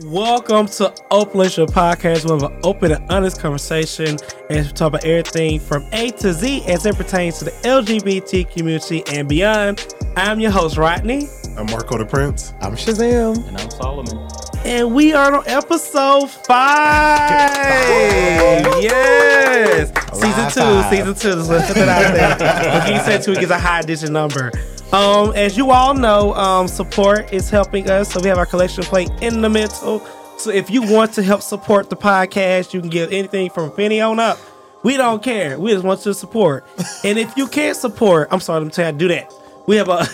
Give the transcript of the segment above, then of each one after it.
Welcome to Open Your Podcast, we have an open and honest conversation and we talk about everything from A to Z as it pertains to the LGBT community and beyond. I'm your host, Rodney. I'm Marco DePrence. I'm Shazam. And I'm Solomon. And we are on episode five. yes. Season two, five. season two. So let's put that out there. If you say two, it gets a high digit number. Um, as you all know, um, support is helping us. So we have our collection plate in the middle. So if you want to help support the podcast, you can give anything from a penny on up. We don't care. We just want you to support. and if you can't support, I'm sorry, I'm telling you, do that. We have a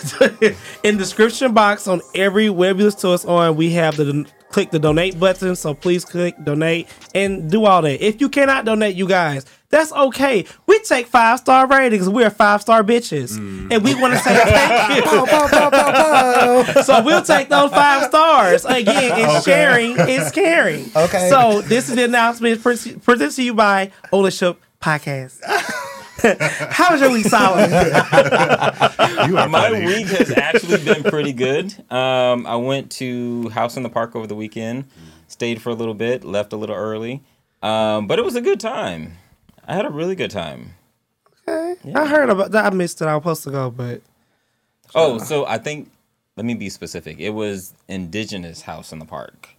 in description box on every web you listen to us on. We have the click the donate button. So please click donate and do all that. If you cannot donate, you guys, that's okay. We take five star ratings. We're five star bitches, and we want to say thank you. so we'll take those five stars again. And sharing is caring. Okay. So this is the announcement presented to you by Ownership Podcast. How was your week, Solomon? You are My funny. week has actually been pretty good. Um, I went to House in the Park over the weekend, stayed for a little bit, left a little early, um, but it was a good time. I had a really good time. Okay. I heard about that. I missed it. I was supposed to go, but Oh, so I think let me be specific. It was Indigenous House in the Park.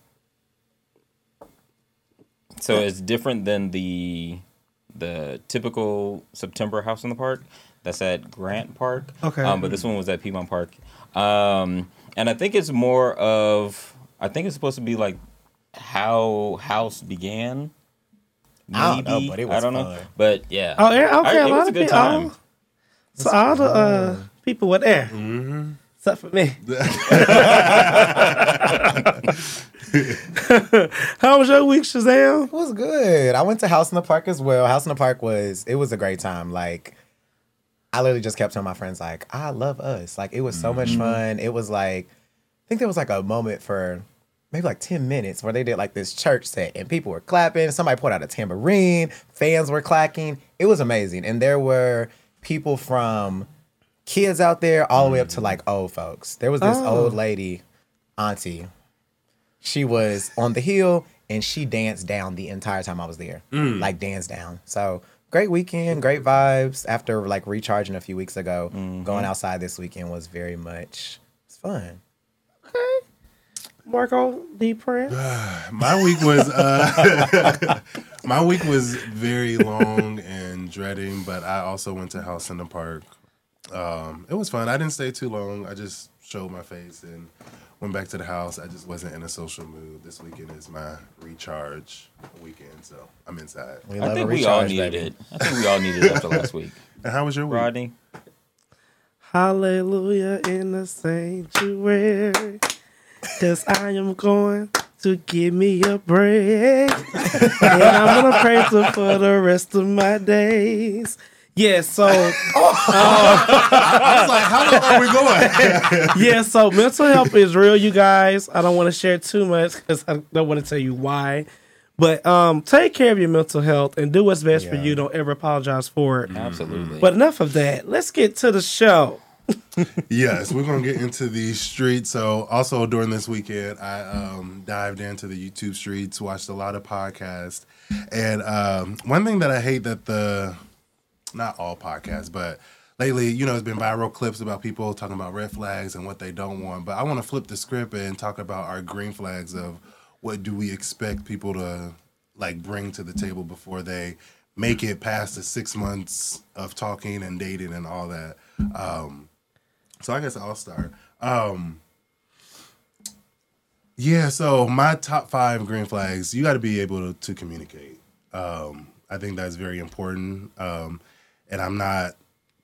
So it's different than the the typical September House in the Park. That's at Grant Park. Okay. Um, but this one was at Piedmont Park. Um, and I think it's more of I think it's supposed to be like how house began. I don't know, Maybe. but it I don't know. But yeah. oh yeah, okay. I- a it lot was a of good people- time. oh. So all the uh, people were there, mm-hmm. except for me. How was your week, Shazam? It was good. I went to House in the Park as well. House in the Park was it was a great time. Like I literally just kept telling my friends like I love us. Like it was so much mm-hmm. fun. It was like I think there was like a moment for maybe like 10 minutes where they did like this church set and people were clapping. Somebody pulled out a tambourine, fans were clacking. It was amazing. And there were people from kids out there all the way up to like old folks. There was this old oh. lady, auntie. She was on the hill and she danced down the entire time I was there. Mm. Like danced down. So great weekend, great vibes. After like recharging a few weeks ago, mm-hmm. going outside this weekend was very much it's fun. Marco DePrence. My week was uh, my week was very long and dreading, but I also went to House in the Park. Um, it was fun. I didn't stay too long. I just showed my face and went back to the house. I just wasn't in a social mood. This weekend is my recharge weekend, so I'm inside. We I think a we all recharge, needed baby. it. I think we all needed it after last week. And how was your week? Rodney? Hallelujah in the sanctuary. Cause I am going to give me a break. and I'm gonna praise him for the rest of my days. Yeah, so I was like, how long are we going? yeah, so mental health is real, you guys. I don't want to share too much because I don't want to tell you why. But um, take care of your mental health and do what's best for you. Don't ever apologize for it. Absolutely. But enough of that. Let's get to the show. yes, we're gonna get into the streets. So also during this weekend, I um, dived into the YouTube streets, watched a lot of podcasts, and um, one thing that I hate that the not all podcasts, but lately, you know, it's been viral clips about people talking about red flags and what they don't want. But I want to flip the script and talk about our green flags of what do we expect people to like bring to the table before they make it past the six months of talking and dating and all that. Um, so I guess I'll start. Um, yeah, so my top five green flags, you got to be able to, to communicate. Um, I think that's very important. Um, and I'm not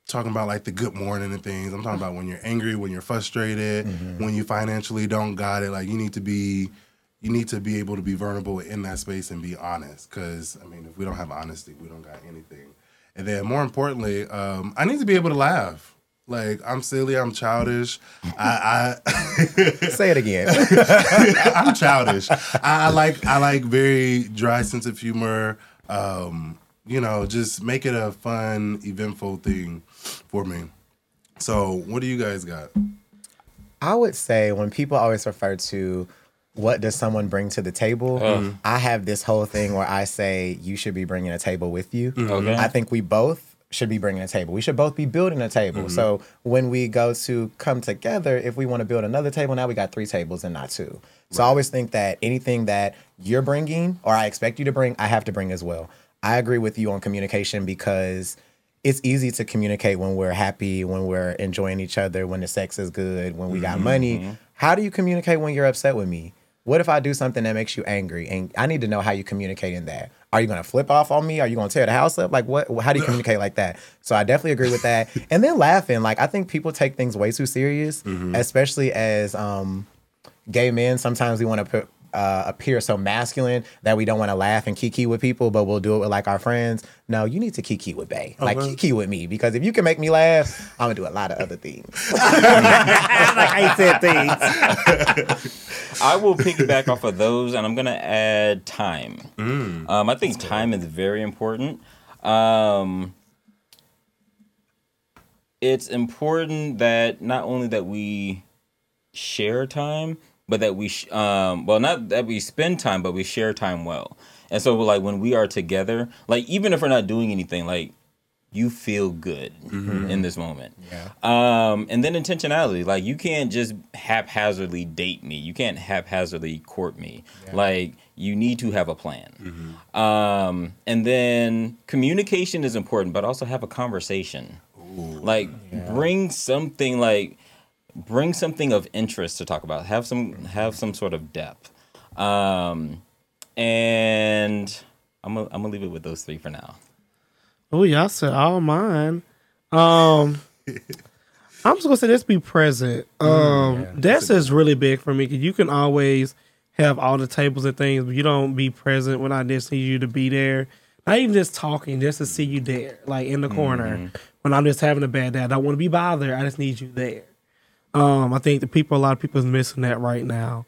talking about like the good morning and things. I'm talking about when you're angry, when you're frustrated, when you financially don't got it. Like you need to be, you need to be able to be vulnerable in that space and be honest. Because I mean, if we don't have honesty, we don't got anything. And then more importantly, um, I need to be able to laugh. Like I'm silly, I'm childish. I, I Say it again. I'm childish. I, I like I like very dry sense of humor. Um, you know, just make it a fun, eventful thing for me. So, what do you guys got? I would say when people always refer to what does someone bring to the table? Ugh. I have this whole thing where I say you should be bringing a table with you. Okay. I think we both should be bringing a table. We should both be building a table. Mm-hmm. So when we go to come together, if we want to build another table, now we got three tables and not two. So I always think that anything that you're bringing or I expect you to bring, I have to bring as well. I agree with you on communication because it's easy to communicate when we're happy, when we're enjoying each other, when the sex is good, when we got mm-hmm, money. Mm-hmm. How do you communicate when you're upset with me? What if I do something that makes you angry? And I need to know how you communicate in that. Are you gonna flip off on me? Are you gonna tear the house up? Like what how do you communicate like that? So I definitely agree with that. And then laughing. Like I think people take things way too serious, especially as um gay men. Sometimes we want to put uh, appear so masculine that we don't want to laugh and kiki with people, but we'll do it with like our friends. No, you need to kiki with Bay. Like Okay. kiki with me because if you can make me laugh, I'm gonna do a lot of other things. like I said things. I will piggyback off of those, and I'm gonna add time. Mm. Um, I think time is very important. Um, it's important that not only that we share time, but that we, sh- um, well, not that we spend time, but we share time well. And so, like when we are together, like even if we're not doing anything, like you feel good in this moment. Yeah. Um, and then intentionality, like you can't just haphazardly date me. You can't haphazardly court me. Like you need to have a plan. Um, and then communication is important, but also have a conversation. Like bring something like bring something of interest to talk about. Have some have some sort of depth. Um, and I'm gonna, I'm gonna leave it with those three for now. Oh, y'all said all mine. Um, I'm just gonna say this: be present. Um, that's is really big for me because you can always have all the tables and things, but you don't be present when I just need you to be there. Not even just talking, just to see you there, like in the corner. When I'm just having a bad day, I don't want to be bothered. I just need you there. Um, I think the people, a lot of people is missing that right now.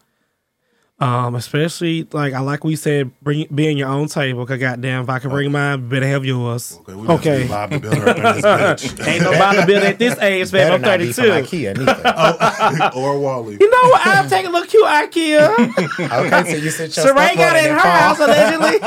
Um, especially like I like what we said, bring be in your own table. Cause goddamn, if I can bring mine, better have yours. Okay, we about to Okay. be live the builder up in this bitch. Ain't nobody build at this age, man. Better I'm not be from 32. IKEA neither. or Wally. You know what? I'll take a little cute IKEA. Okay, so you sit your Saray stuff got it in her fall. house allegedly.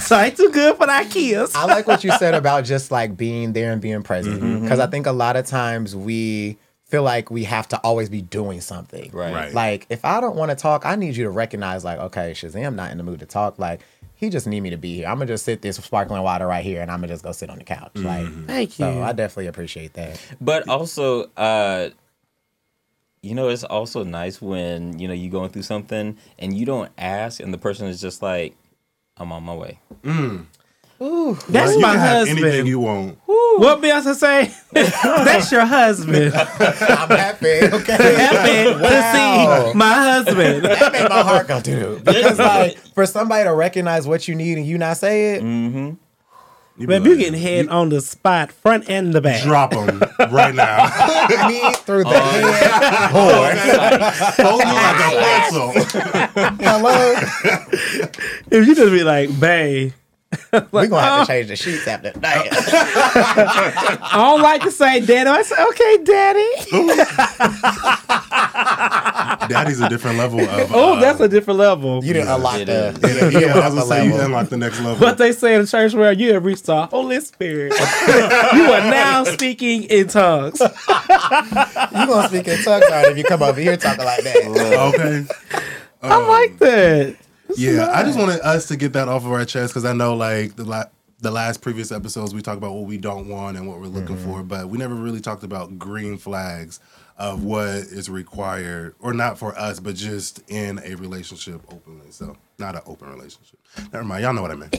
so I ain't too good for the IKEAs. I like what you said about just like being there and being present because I think a lot of times we feel like we have to always be doing something. Right. Right. Like if I don't want to talk, I need you to recognize like, okay, Shazam not in the mood to talk. Like he just need me to be here. I'm gonna just sit this sparkling water right here and I'm gonna just go sit on the couch. Like Thank you. so I definitely appreciate that. But also, uh, you know, it's also nice when you know you going through something and you don't ask, and the person is just like, "I'm on my way." That's you my can have anything husband. you want. what Beyonce say? That's your husband. I'm happy. Okay. Happy Wow. to see my husband. That made my heart go doo Because like for somebody to recognize what you need and you not say it, Mm-hmm. You be Babe, you like, getting head on the spot, front and the back. Drop them right now. me through the head. Boy. Hold you like a pencil. Hello. If you just be like, babe, We're gonna have to change the sheets after that. I don't like to say daddy. I say, okay, daddy. Daddy's a different level of. Oh, uh, that's a different level. You didn't unlock It the, is. you Yeah, I was gonna say you level. unlock the next level. What they say in the church where you have reached the Holy Spirit. you are now speaking in tongues. You gonna speak in tongues right if you come over here talking like that. okay. I like that. Yeah, I just wanted us to get that off of our chest because I know like the la- the last previous episodes we talked about what we don't want and what we're looking Mm-hmm. for, but we never really talked about green flags of what is required or not for us, but just in a relationship openly. So not an open relationship. Never mind, y'all know what I meant.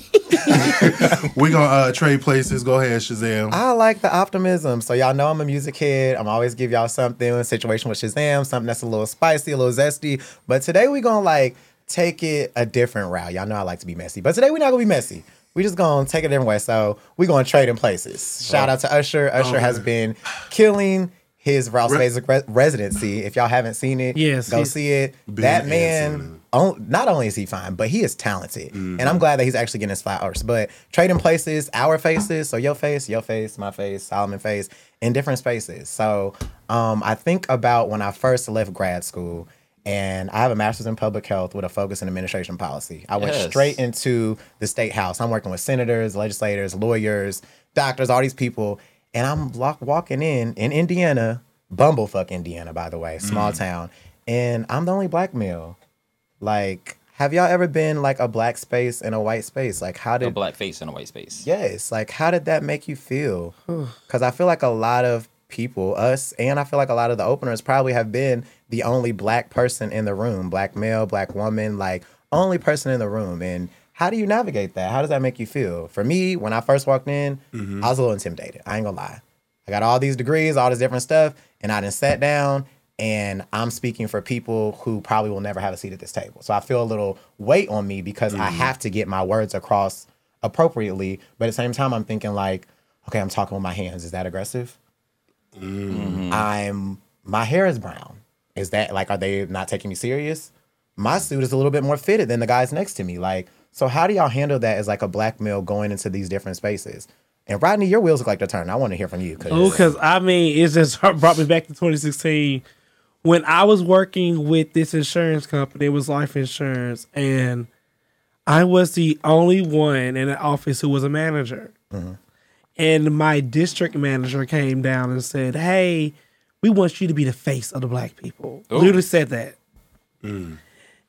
we gonna uh, trade places. Go ahead, Shazam. I like the optimism. So y'all know I'm a music kid. I'm always give y'all something, situation with Shazam, something that's a little spicy, a little zesty. But today we gonna like take it a different route. Y'all know I like to be messy. But today we're not gonna be messy. We just gonna take it a different way. So we gonna trade in places. Shout out to Usher. Usher has Okay. been killing his Rouse Re- Basic re- residency. If y'all haven't seen it, Yes, go see it. That man on, not only is he fine, but he is talented. And Mm-hmm. I'm glad that he's actually getting his flowers. But trading places, our faces, so your face, your face, my face, Solomon face, in different spaces. So Um, I think about when I first left grad school, and I have a master's in public health with a focus in administration policy. I went Yes. straight into the state house. I'm working with senators, legislators, lawyers, doctors, all these people, and I'm lock- walking in in Indiana, bumblefuck Indiana, by the way, small mm. town, and I'm the only black male. Like, have y'all ever been like a black space in a white space? Like, how did A black face in a white space. Yes. Like, how did that make you feel? Because I feel like a lot of people, us, and I feel like a lot of the openers probably have been the only black person in the room, black male, black woman, like only person in the room. And how do you navigate that? How does that make you feel? For me, when I first walked in, mm-hmm. I was a little intimidated. I ain't gonna lie. I got all these degrees, all this different stuff, and I didn't sat down and I'm speaking for people who probably will never have a seat at this table. So I feel a little weight on me because I mm-hmm. have to get my words across appropriately. But at the same time, I'm thinking like, okay, I'm talking with my hands. Is that aggressive? Mm-hmm. I'm my hair is brown. Is that like are they not taking me serious? My suit is a little bit more fitted than the guys next to me. Like, so how do y'all handle that as like a black male going into these different spaces? And Rodney, your wheels look like they're turning. I want to hear from you. Cause Oh, because I mean, it just brought me back to 2016 when I was working with this insurance company. It was life insurance, and I was the only one in the office who was a manager. Mm-hmm. And my district manager came down and said, "Hey, we want you to be the face of the black people." Oh. Literally said that. Mm.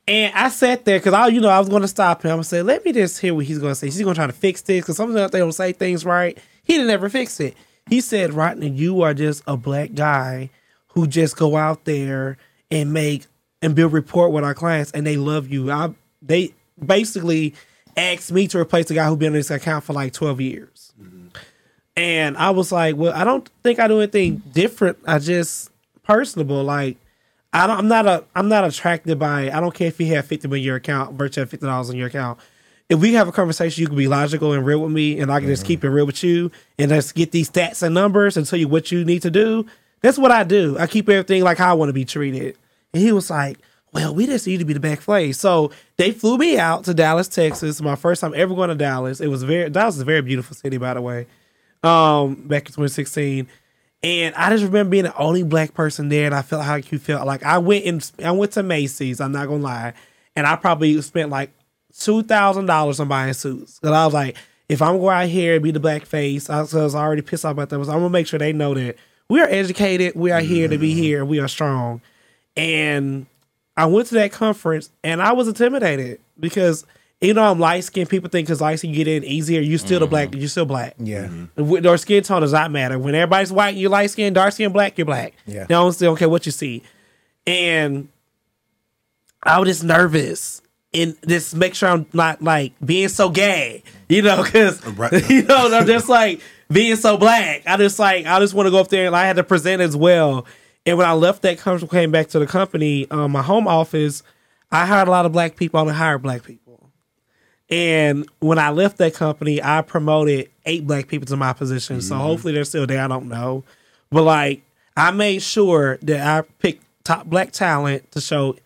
And I sat there because I, you know, I was going to stop him. I said, "Let me just hear what he's going to say. He's going to try to fix this because sometimes they don't say things right. He didn't ever fix it. He said, Rodney, you are just a black guy who just go out there and make and build report with our clients, and they love you. I they basically asked me to replace the guy who been in this account for like twelve years." Mm. And I was like, well, I don't think I do anything different. I just personable. Like, I don't, I'm not a, I'm not attracted by. I don't care if you have fifty in your account, virtually fifty dollars in your account. If we have a conversation, you can be logical and real with me, and I can just mm-hmm. keep it real with you, and just get these stats and numbers and tell you what you need to do. That's what I do. I keep everything like how I want to be treated. And he was like, "Well, we just need to be the back place." So they flew me out to Dallas, Texas. My first time ever going to Dallas. It was very Dallas is a very beautiful city, by the way um back in 2016 and I just remember being the only black person there and I felt how you felt. Like I went and I went to Macy's I'm not gonna lie and I probably spent like two thousand dollars on buying suits. Because I was like if I'm going out here and be the black face I was, already pissed off about that was I'm gonna make sure they know that we are educated we are here to be here we are strong. And I went to that conference and I was intimidated because you know I'm light skinned. People think because light skin get in easier. You still the black. You're still black. Yeah. Or skin tone does not matter. When everybody's white, you light skin, dark skin, black, you're black. Yeah. They don't still don't care what you see. And I was just nervous and just make sure I'm not like being so gay, you know, because Right. you know I'm just like being so black. I just like I just want to go up there and I had to present as well. And when I left that company, came back to the company, um, my home office, I hired a lot of black people. I only hired black people. And when I left that company, I promoted eight black people to my position. So hopefully they're still there. I don't know. But like I made sure that I picked top black talent to show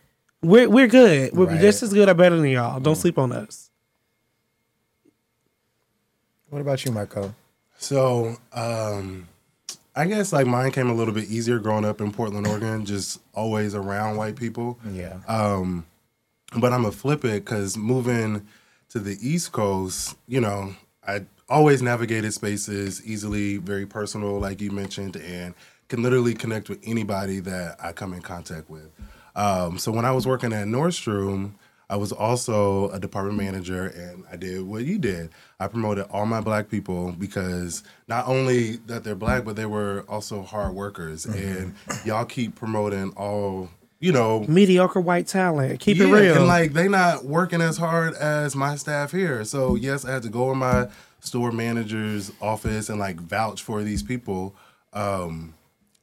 we're we're good. We're Right. just as good or better than y'all. Don't sleep on us. What about you, Marco? So, um, I guess like mine came a little bit easier growing up in Portland, Oregon, just always around white people. Yeah. Um But I'm a flip it because moving to the East Coast, you know, I always navigated spaces easily, very personal, like you mentioned, and can literally connect with anybody that I come in contact with. Um, so when I was working at Nordstrom, I was also a department manager, and I did what you did. I promoted all my black people because not only that they're black, but they were also hard workers, and y'all keep promoting all. You know, Mediocre white talent. Keep it real. And like they not working as hard as my staff here. So yes, I had to go in my store manager's office and like vouch for these people, um,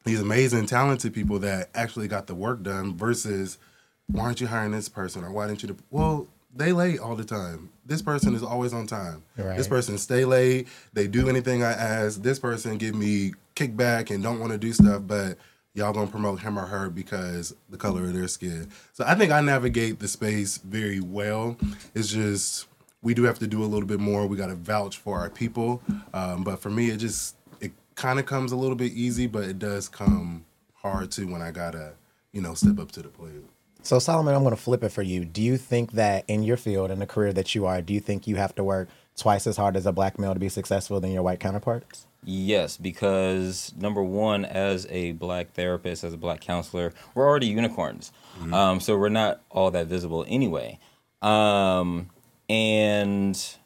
these amazing, talented people that actually got the work done. Versus, why aren't you hiring this person or why didn't you? do- Well, they late all the time. This person is always on time. Right. This person stay late. They do anything I ask. This person give me kickback and don't want to do stuff, but y'all gonna promote him or her because the color of their skin. So I think I navigate the space very well. It's just we do have to do a little bit more. We got to vouch for our people. Um, but for me, it just it kind of comes a little bit easy, but it does come hard too when I gotta, you know, step up to the plate. So Solomon, I'm going to flip it for you. Do you think that in your field and the career that you are, do you think you have to work twice as hard as a black male to be successful than your white counterparts? Yes, because number one, as a black therapist, as a black counselor, we're already unicorns. Um, so we're not all that visible anyway. Um, and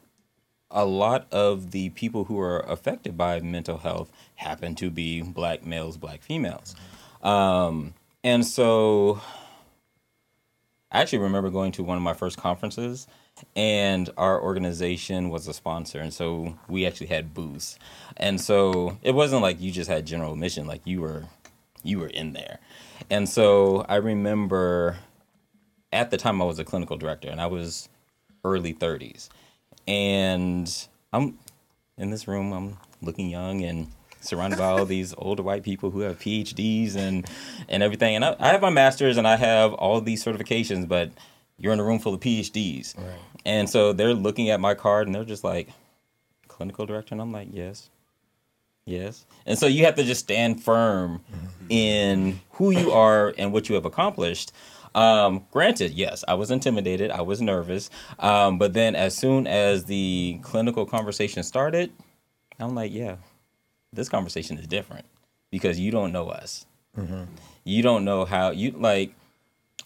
a lot of the people who are affected by mental health happen to be black males, black females. Um, and so I actually remember going to one of my first conferences, and our organization was a sponsor, and so we actually had booths, and so it wasn't like you just had general admission; like you were, you were in there, and so I remember at the time I was a clinical director, and I was early thirties, and I'm in this room, I'm looking young and surrounded by all these older white people who have PhDs and and everything. And I, I have my master's and I have all these certifications, but you're in a room full of PhDs. Right. And so they're looking at my card and they're just like, clinical director? And I'm like, yes. Yes. And so you have to just stand firm in who you are and what you have accomplished. Um, granted, yes, I was intimidated, I was nervous. Um, but then as soon as the clinical conversation started, I'm like, yeah, this conversation is different because you don't know us. You don't know how you like.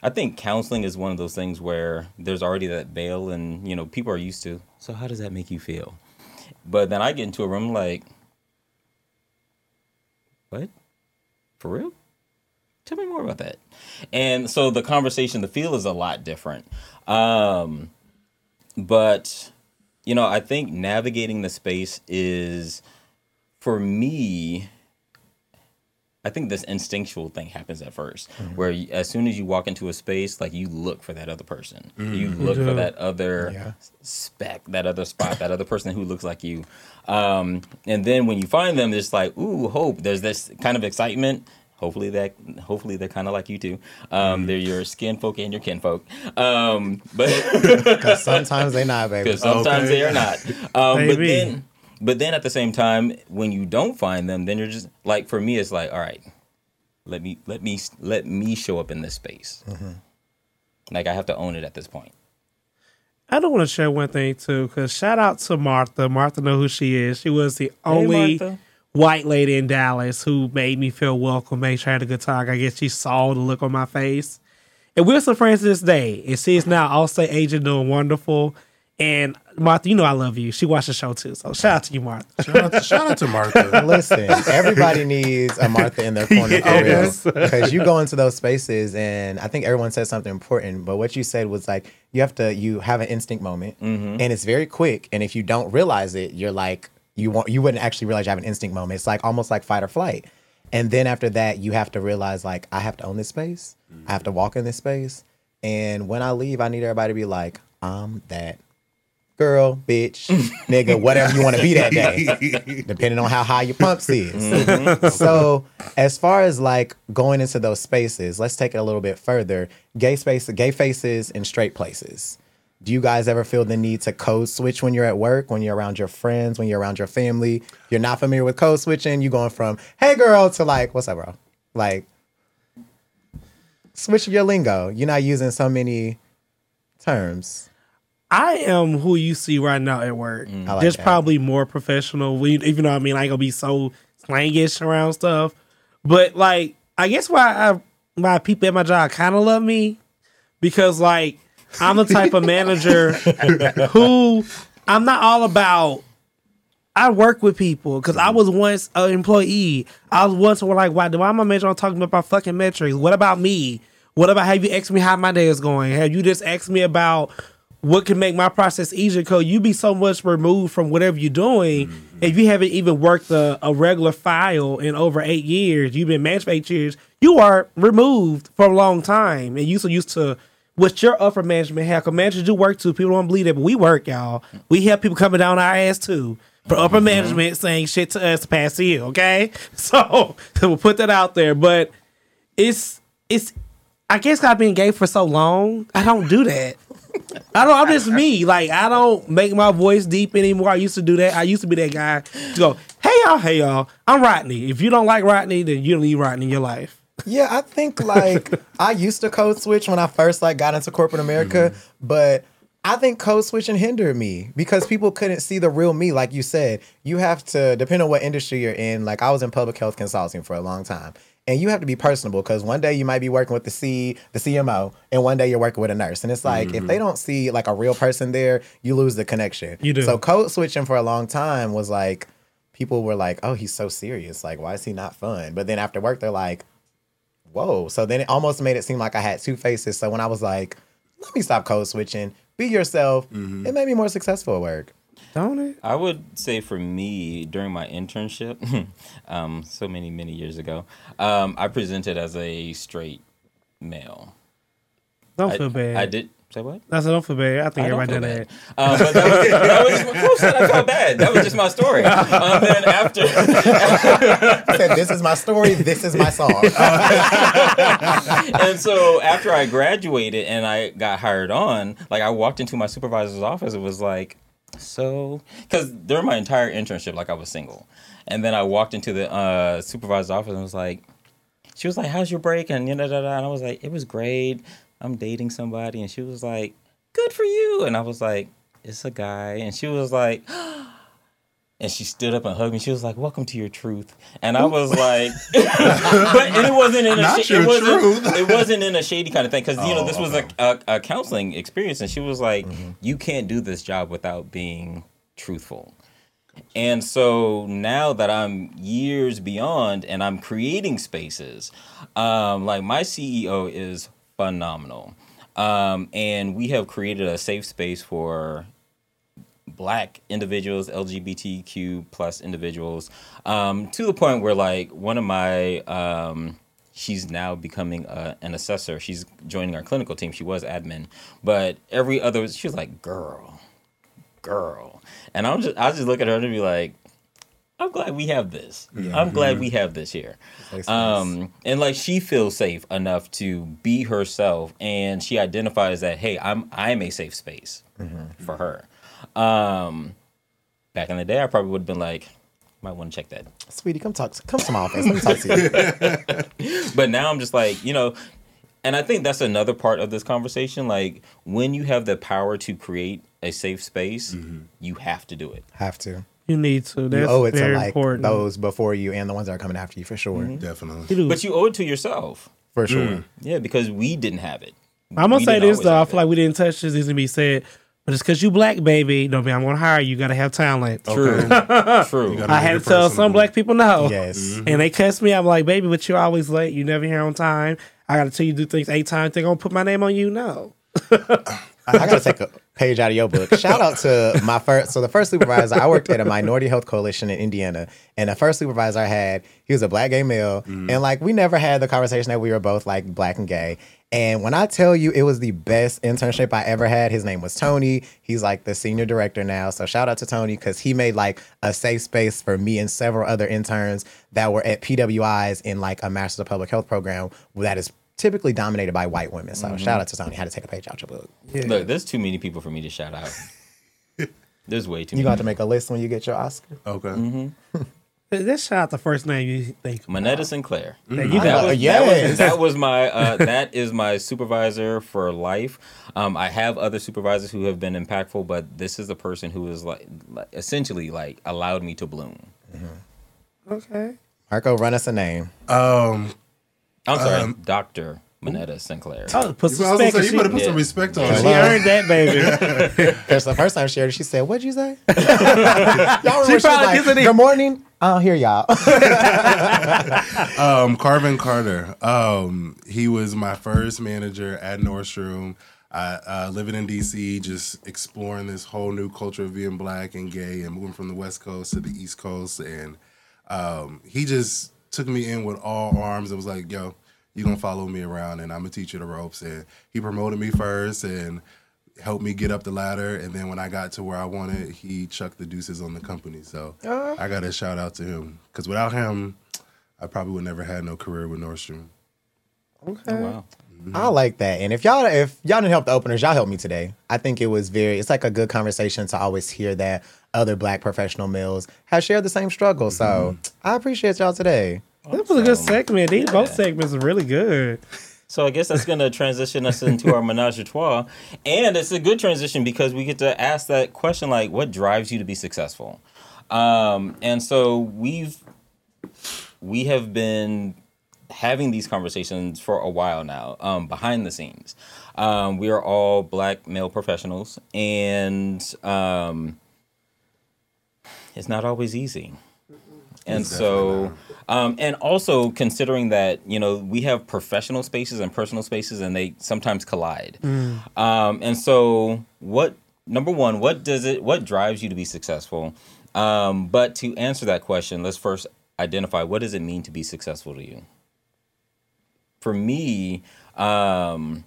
I think counseling is one of those things where there's already that veil, and you know people are used to. So how does that make you feel? But then I get into a room like, what? For real? Tell me more about that. And so the conversation, the feel is a lot different. Um, but you know, I think navigating the space is for me I think this instinctual thing happens at 1st where you, as soon as you walk into a space, like you look for that other person, you look for that other Yeah. speck, that other spot, that other person who looks like you. Um, and then when you find them, it's like, ooh, hope. There's this kind of excitement. Hopefully that, hopefully they're kind of like you too. Um, They're your skin folk and your kinfolk. Um, but Because sometimes they're not, baby. because sometimes Okay. they are not. Um, but then, but then at the same time, when you don't find them, then you're just like for me, it's like, all right, let me let me let me show up in this space. Mm-hmm. Like I have to own it at this point. I don't want to share one thing too, because shout out to Martha. Martha know who she is. She was the only Martha. white lady in Dallas who made me feel welcome, made sure I had a good time. I guess she saw the look on my face. And we're still friends to this day. And she is now Allstate agent doing wonderful. And Martha, you know I love you. She watched the show too. So shout out to you, Martha. Shout out to, shout out to Martha. Listen, everybody needs a Martha in their corner Yes. for real. Because you go into those spaces, and I think everyone said something important. But what you said was like you have to you have an instinct moment, mm-hmm. and it's very quick. And if you don't realize it, you're like you want you wouldn't actually realize you have an instinct moment. It's like almost like fight or flight. And then after that, you have to realize like I have to own this space. I have to walk in this space. And when I leave, I need everybody to be like, I'm that girl, bitch, nigga, whatever you want to be that day depending on how high your pumps is. Mm-hmm. Mm-hmm. so, as far as like going into those spaces, let's take it a little bit further. Gay spaces, gay faces and straight places. Do you guys ever feel the need to code switch when you're at work, when you're around your friends, when you're around your family? You're not familiar with code switching. You going from "Hey girl" to like "What's up, bro?" Like switch your lingo. You're not using so many terms. I am who you see right now at work. Mm, I like Just that. probably more professional. We, even though I mean, I ain't gonna be so slangish around stuff. But like, I guess why I why people at my job kind of love me because like I'm the type of manager who I'm not all about. I work with people because I was once an employee. I was once were like, why do why am I major on talking about fucking metrics? What about me? What about have you asked me how my day is going? Have you just asked me about what can make my process easier? Cause you be so much removed from whatever you're doing. Mm-hmm. If you haven't even worked a, a regular file in over eight years, you've been managed for eight years, you are removed for a long time. And you so used to what your upper management have. Cause managers do work too. People don't believe that, but we work, y'all. We have people coming down our ass too. For upper mm-hmm. management saying shit to us to pass hill, okay? So we'll put that out there. But it's it's I guess I've been gay for so long, I don't do that. I don't. I'm just me. Like I don't make my voice deep anymore. I used to do that. I used to be that guy to go, "Hey y'all, hey y'all, I'm Rodney. If you don't like Rodney, then you don't need Rodney in your life." Yeah, I think like I used to code switch when I first like got into corporate America, mm-hmm. but I think code switching hindered me because people couldn't see the real me. Like you said, you have to depend on what industry you're in. Like I was in public health consulting for a long time. And you have to be personable because one day you might be working with the C, the CMO, and one day you're working with a nurse. And it's like if they mm-hmm. don't see like a real person there, you lose the connection. You do. So code switching for a long time was like people were like, "Oh, he's so serious. Like, why is he not fun?" But then after work, they're like, whoa. So then it almost made it seem like I had two faces. So when I was like, let me stop code switching, be yourself, mm-hmm. it made me more successful at work. Don't it? I would say for me during my internship, um, so many many years ago, um, I presented as a straight male. Don't I, feel bad. I did say what? I said don't feel bad. I think I don't everybody done that. bad. Um, but that was, that was who said I felt bad? That was just my story. Um, then after, I said, this is my story, this is my song. and so after I graduated and I got hired on, like I walked into my supervisor's office, it was like, so because during my entire internship, like I was single, and then I walked into the uh, supervisor's office and was like, she was like, "How's your break?" And you know, and I was like, "It was great. I'm dating somebody," and she was like, "Good for you," and I was like, "It's a guy," and she was like. And she stood up and hugged me. She was like, "Welcome to your truth." And I was like, "But and it wasn't in a Not sh- it wasn't truth. it wasn't in a shady kind of thing because you know Oh, this was a, a, a counseling experience, and she was like, Mm-hmm. "You can't do this job without being truthful." And so now that I'm years beyond and I'm creating spaces, um, like my CEO is phenomenal. Um, and we have created a safe space for black individuals, LGBTQ plus individuals, um, to the point where like one of my um, she's now becoming a, an assessor. She's joining our clinical team. She was admin, but every other she was like, girl, girl, and I'm just I just look at her and be like. I'm glad we have this. I'm glad we have this here. Um, and like she feels safe enough to be herself, and she identifies that hey, I'm I'm a safe space for her. Um, back in the day, I probably would have been like, might want to check that. Sweetie, come talk. To, come to my office. Let me talk to you. But now I'm just like, you know, and I think that's another part of this conversation. Like when you have the power to create a safe space, mm-hmm. you have to do it. Have to. You need to. You owe it to very like important. those before you and the ones that are coming after you for sure. Mm-hmm. Definitely. You do. But you owe it to yourself. For sure. Mm. Yeah, because we didn't have it. I'm gonna We say this though. I feel it. like we didn't touch this. This to be said, but it's because you black, baby. Don't mean I'm gonna hire you. You gotta have talent. True. True. gotta- I had to it tell some personable. black people no. Yes. Mm-hmm. And they cuss me. I'm like, baby, but you're always late. You never here on time. I gotta tell you to do things eight times. They gonna put my name on you? No. I, I gotta take a page out of your book. Shout out to my first. So the first supervisor I worked at a minority health coalition in Indiana, and the first supervisor I had, he was a black gay male, mm. and like we never had the conversation that we were both like black and gay. And when I tell you it was the best internship I ever had, his name was Tony. He's like the senior director now. So shout out to Tony because he made like a safe space for me and several other interns that were at PWIs in like a Masters of Public Health program that is typically dominated by white women. So mm-hmm. shout out to Tony. Had to take a page out your book. Look, there's too many people for me to shout out. There's way too many. You many. got to make a list when you get your Oscar. Okay. Mm-hmm. Let's shout out the first name you think. Manetta Sinclair. That you got. That was, Yes. that was that was my uh, that is my supervisor for life. Um, I have other supervisors who have been impactful, but this is the person who is like, like essentially like allowed me to bloom. Okay. Marco, run us a name. Um, I'm sorry, Doctor Manetta Sinclair. Oh, put some respect. say, She, you better put Yeah. some respect on she it. earned that, baby. That's the first time she heard it, she said, What'd you say? y'all remember She she was probably like, gets it in. Good morning. I don't hear y'all. Um, Carvin Carter. Um, he was my first manager at Nordstrom. I uh, living in DC, just exploring this whole new culture of being black and gay, and moving from the West Coast to the East Coast. And um, he just took me in with all arms. and was like, "Yo, you gonna follow me around, and I'm gonna teach you the ropes." And he promoted me first, and helped me get up the ladder. And then when I got to where I wanted, he chucked the deuces on the company. So uh-huh. I got to shout out to him because without him, I probably would never have had no career with Nordstrom. Oh, wow. Mm-hmm. I like that. And if y'all if y'all didn't help the openers, y'all helped me today. I think it was very it's like a good conversation to always hear that other black professional males have shared the same struggle. So mm-hmm. I appreciate y'all today. That was a good segment. These both segments are really good. So I guess that's going to transition us into our menage a trois, and it's a good transition because we get to ask that question like, what drives you to be successful? Um, and so we've we have been having these conversations for a while now, um, behind the scenes. Um, we are all black male professionals, and um, it's not always easy. And so, um, and also considering that you know we have professional spaces and personal spaces, and they sometimes collide. Um, and so, what number one, what does it, what drives you to be successful? Um, but to answer that question, let's first identify what does it mean to be successful to you. For me, um,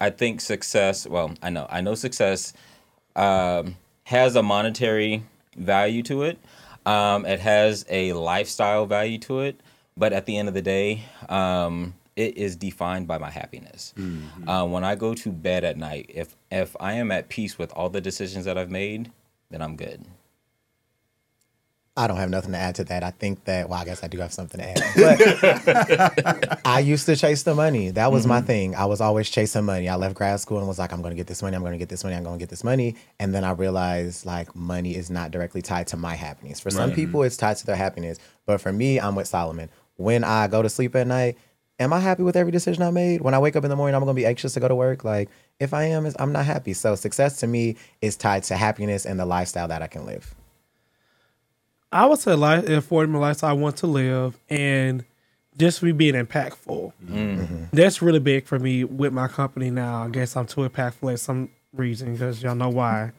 I think success. Well, I know, I know success um, has a monetary value to it. Um, it has a lifestyle value to it, but at the end of the day, um, it is defined by my happiness. Uh, when I go to bed at night, if if I am at peace with all the decisions that I've made, then I'm good. I don't have nothing to add to that. I think that, well, I guess I do have something to add. But I used to chase the money. That was my mm-hmm. thing. I was always chasing money. I left grad school and was like, I'm going to get this money. I'm going to get this money. I'm going to get this money. And then I realized like money is not directly tied to my happiness. For some people, it's tied to their happiness. But for me, I'm with Solomon. When I go to sleep at night, am I happy with every decision I made? When I wake up in the morning, I'm going to be anxious to go to work. Like, if I am, I'm not happy. So success to me is tied to happiness and the lifestyle that I can live. I would say life affording my lifestyle I want to live and just me being impactful. Mm-hmm. That's really big for me with my company now. I guess I'm too impactful at some reason because y'all know why.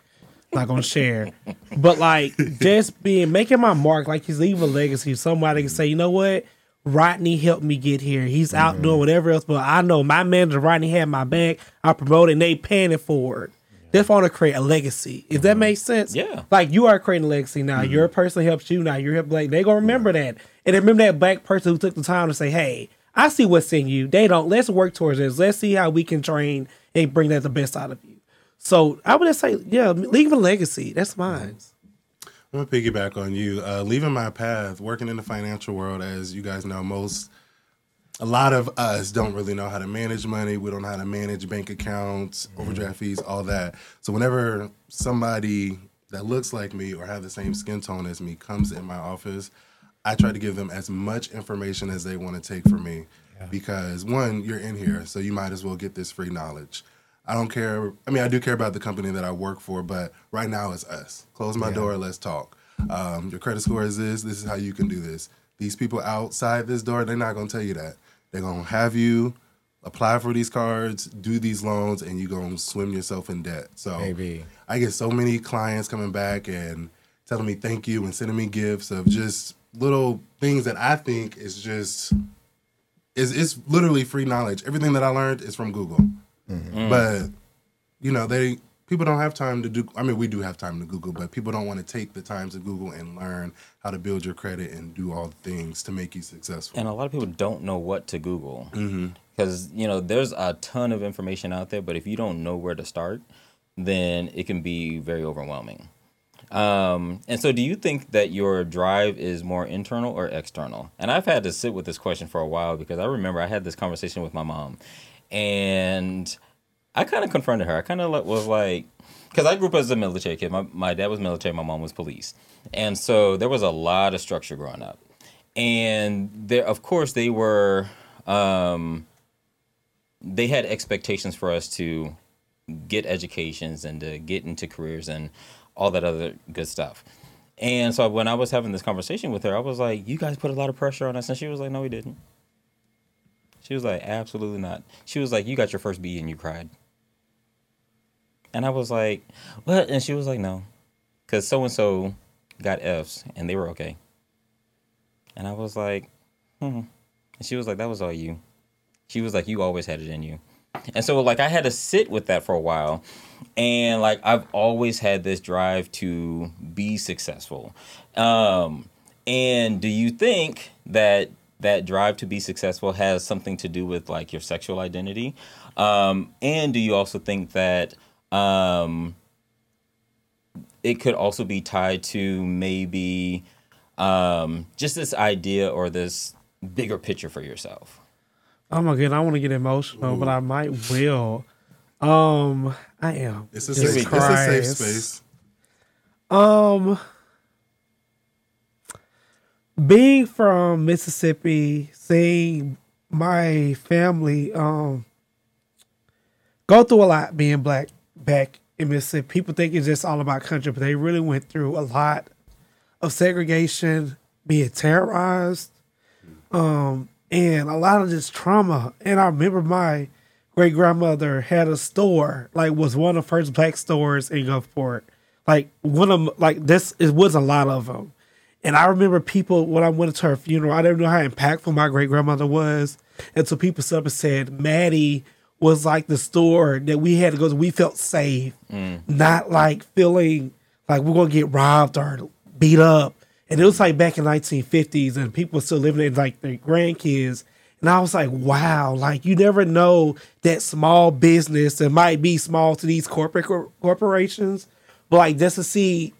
Not gonna share, but like just being making my mark, like he's leaving a legacy. Somebody can say, you know what, Rodney helped me get here. He's out mm-hmm. doing whatever else, but I know my manager Rodney had my back. I promoted, and they paying it forward. That's want to create a legacy. If that makes sense, Yeah. Like you are creating a legacy now. Your person helps you now. You're helping, like they gonna remember that, and they remember that black person who took the time to say, "Hey, I see what's in you." They don't. Let's work towards this. Let's see how we can train and bring that the best out of you. So I would just say, yeah, leave a legacy. That's mine. I'm gonna piggyback on you. Uh, leaving my path, working in the financial world, as you guys know, most a lot of us don't really know how to manage money. We don't know how to manage bank accounts, overdraft fees, all that. So whenever somebody that looks like me or have the same skin tone as me comes in my office, I try to give them as much information as they want to take from me. Because one, you're in here, so you might as well get this free knowledge. I don't care. I mean, I do care about the company that I work for, but right now it's us. Close my door. Let's talk. Um, your credit score is this. This is how you can do this. These people outside this door, they're not going to tell you that. They're going to have you apply for these cards, do these loans, and you're going to swim yourself in debt. So Maybe. I get so many clients coming back and telling me thank you and sending me gifts of just little things that I think is just is it's literally free knowledge. Everything that I learned is from Google. Mm-hmm. But you know, they people don't have time to do I mean we do have time to Google, but people don't want to take the time to Google and learn how to build your credit and do all the things to make you successful. And a lot of people don't know what to Google because you know there's a ton of information out there, but if you don't know where to start, then it can be very overwhelming. Um, and so, do you think that your drive is more internal or external? And I've had to sit with this question for a while because I remember I had this conversation with my mom, and I kind of confronted her. I kind of was like, because I grew up as a military kid. My, my dad was military, my mom was police. And so there was a lot of structure growing up. And there, of course, they were, um, they had expectations for us to get educations and to get into careers and all that other good stuff. And so when I was having this conversation with her, I was like, "You guys put a lot of pressure on us," and she was like, "No, we didn't." She was like, "Absolutely not." She was like, "You got your first B and you cried," and I was like, "What?" And she was like, "No, because so and so got Fs and they were okay." And I was like, "Hmm," and she was like, "That was all you." She was like, "You always had it in you." And so like I had to sit with that for a while. And like I've always had this drive to be successful. Um and do you think that that drive to be successful has something to do with like your sexual identity? Um and do you also think that um it could also be tied to maybe um just this idea or this bigger picture for yourself? Oh my god, I want to get emotional, but I might will. Um, I am. It's a Jesus safe, a safe space. Um, being from Mississippi, seeing my family um go through a lot being black back in Mississippi. People think it's just all about country, but they really went through a lot of segregation, being terrorized, um, and a lot of this trauma. And I remember my great grandmother had a store, like was one of the first black stores in Gulfport. Like one of like this, it was a lot of them. And I remember people when I went to her funeral, I didn't know how impactful my great grandmother was. And so people stood up and said, Maddie was like the store that we had to go to. We felt safe, mm. not like feeling like we're gonna get robbed or beat up. And it was like back in 1950s, and people were still living in like their grandkids. And I was like, wow, like you never know that small business that might be small to these corporate cor- corporations, but like just to see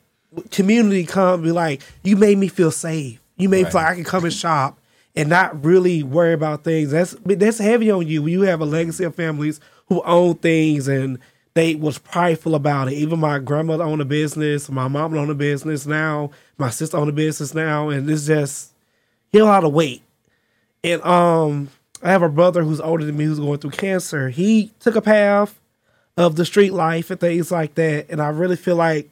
community come be like, you made me feel safe. You made me feel like I can come and shop and not really worry about things. That's that's heavy on you you have a legacy of families who own things and they was prideful about it. Even my grandmother owned a business, my mom owned a business now, my sister owned a business now, and it's just he a lot of weight. And um, I have a brother who's older than me who's going through cancer. He took a path of the street life and things like that, and I really feel like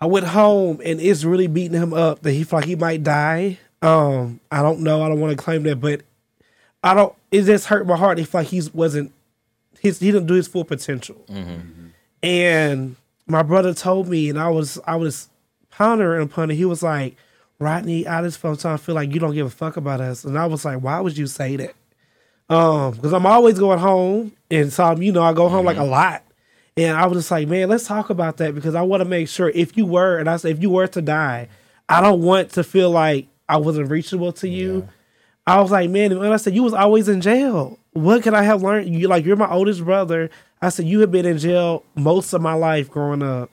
I went home and it's really beating him up that he like he might die. Um, I don't know. I don't want to claim that, but I don't. It just hurt my heart. He like he wasn't. His he didn't do his full potential. And my brother told me, and I was I was pondering upon it. He was like, Rodney, I just sometimes feel like you don't give a fuck about us. And I was like, why would you say that? Um, because I'm always going home, and so you know I go home like a lot. And I was just like, man, let's talk about that because I want to make sure if you were, and I said, if you were to die, I don't want to feel like I wasn't reachable to you. I was like, man, and I said, you was always in jail. What could I have learned? You like, you're my oldest brother. I said, you have been in jail most of my life growing up.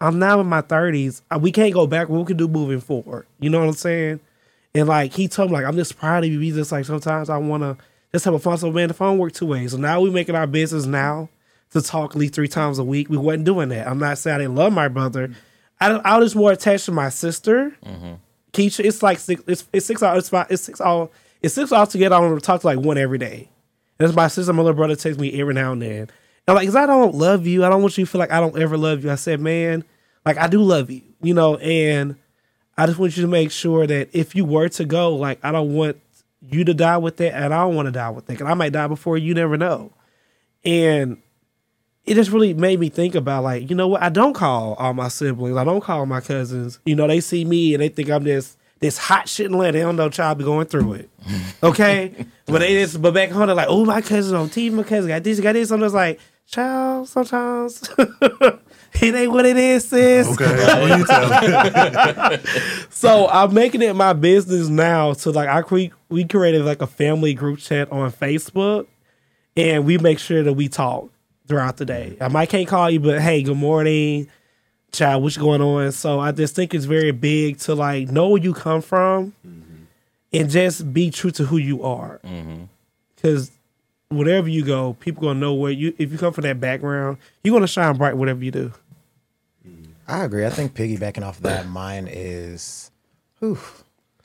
I'm now in my 30s. Uh, We can't go back. What we can do moving forward. You know what I'm saying? And like, he told me, like, I'm just proud of you. He's just like, sometimes I want to just have a fun. So, man, the phone worked two ways. So now we making our business now to talk at least three times a week. We wasn't doing that. I'm not saying I didn't love my brother. I, I was just more attached to my sister. Mm-hmm. Keisha, it's like six. It's, it's six hours. It's five. It's six all. It's six hours together. I want to talk to like one every day. And it's my sister, my little brother takes me every now and then. And I'm like, cause I don't love you. I don't want you to feel like I don't ever love you. I said, man, like I do love you, you know. And I just want you to make sure that if you were to go, like I don't want you to die with that, and I don't want to die with that. Cause I might die before you. Never know. And it just really made me think about like, you know what? I don't call all my siblings. I don't call my cousins. You know, they see me and they think I'm this this hot shit in Atlanta. They don't know child be going through it. Okay? but they just but back home they're like, oh my cousin on TV, my cousin got this, got this. I'm just like, child, sometimes it ain't what it is, sis. Okay, what you? So I'm making it my business now to like I cre- we created like a family group chat on Facebook and we make sure that we talk throughout the day. I might can't call you, but hey, good morning, child, what's going on? So I just think it's very big to like know where you come from mm-hmm. and just be true to who you are. Mm-hmm. Because wherever you go, people gonna know where you. If you come from that background, you're gonna shine bright whatever you do. I agree. I think piggybacking off of that, mine is, whew,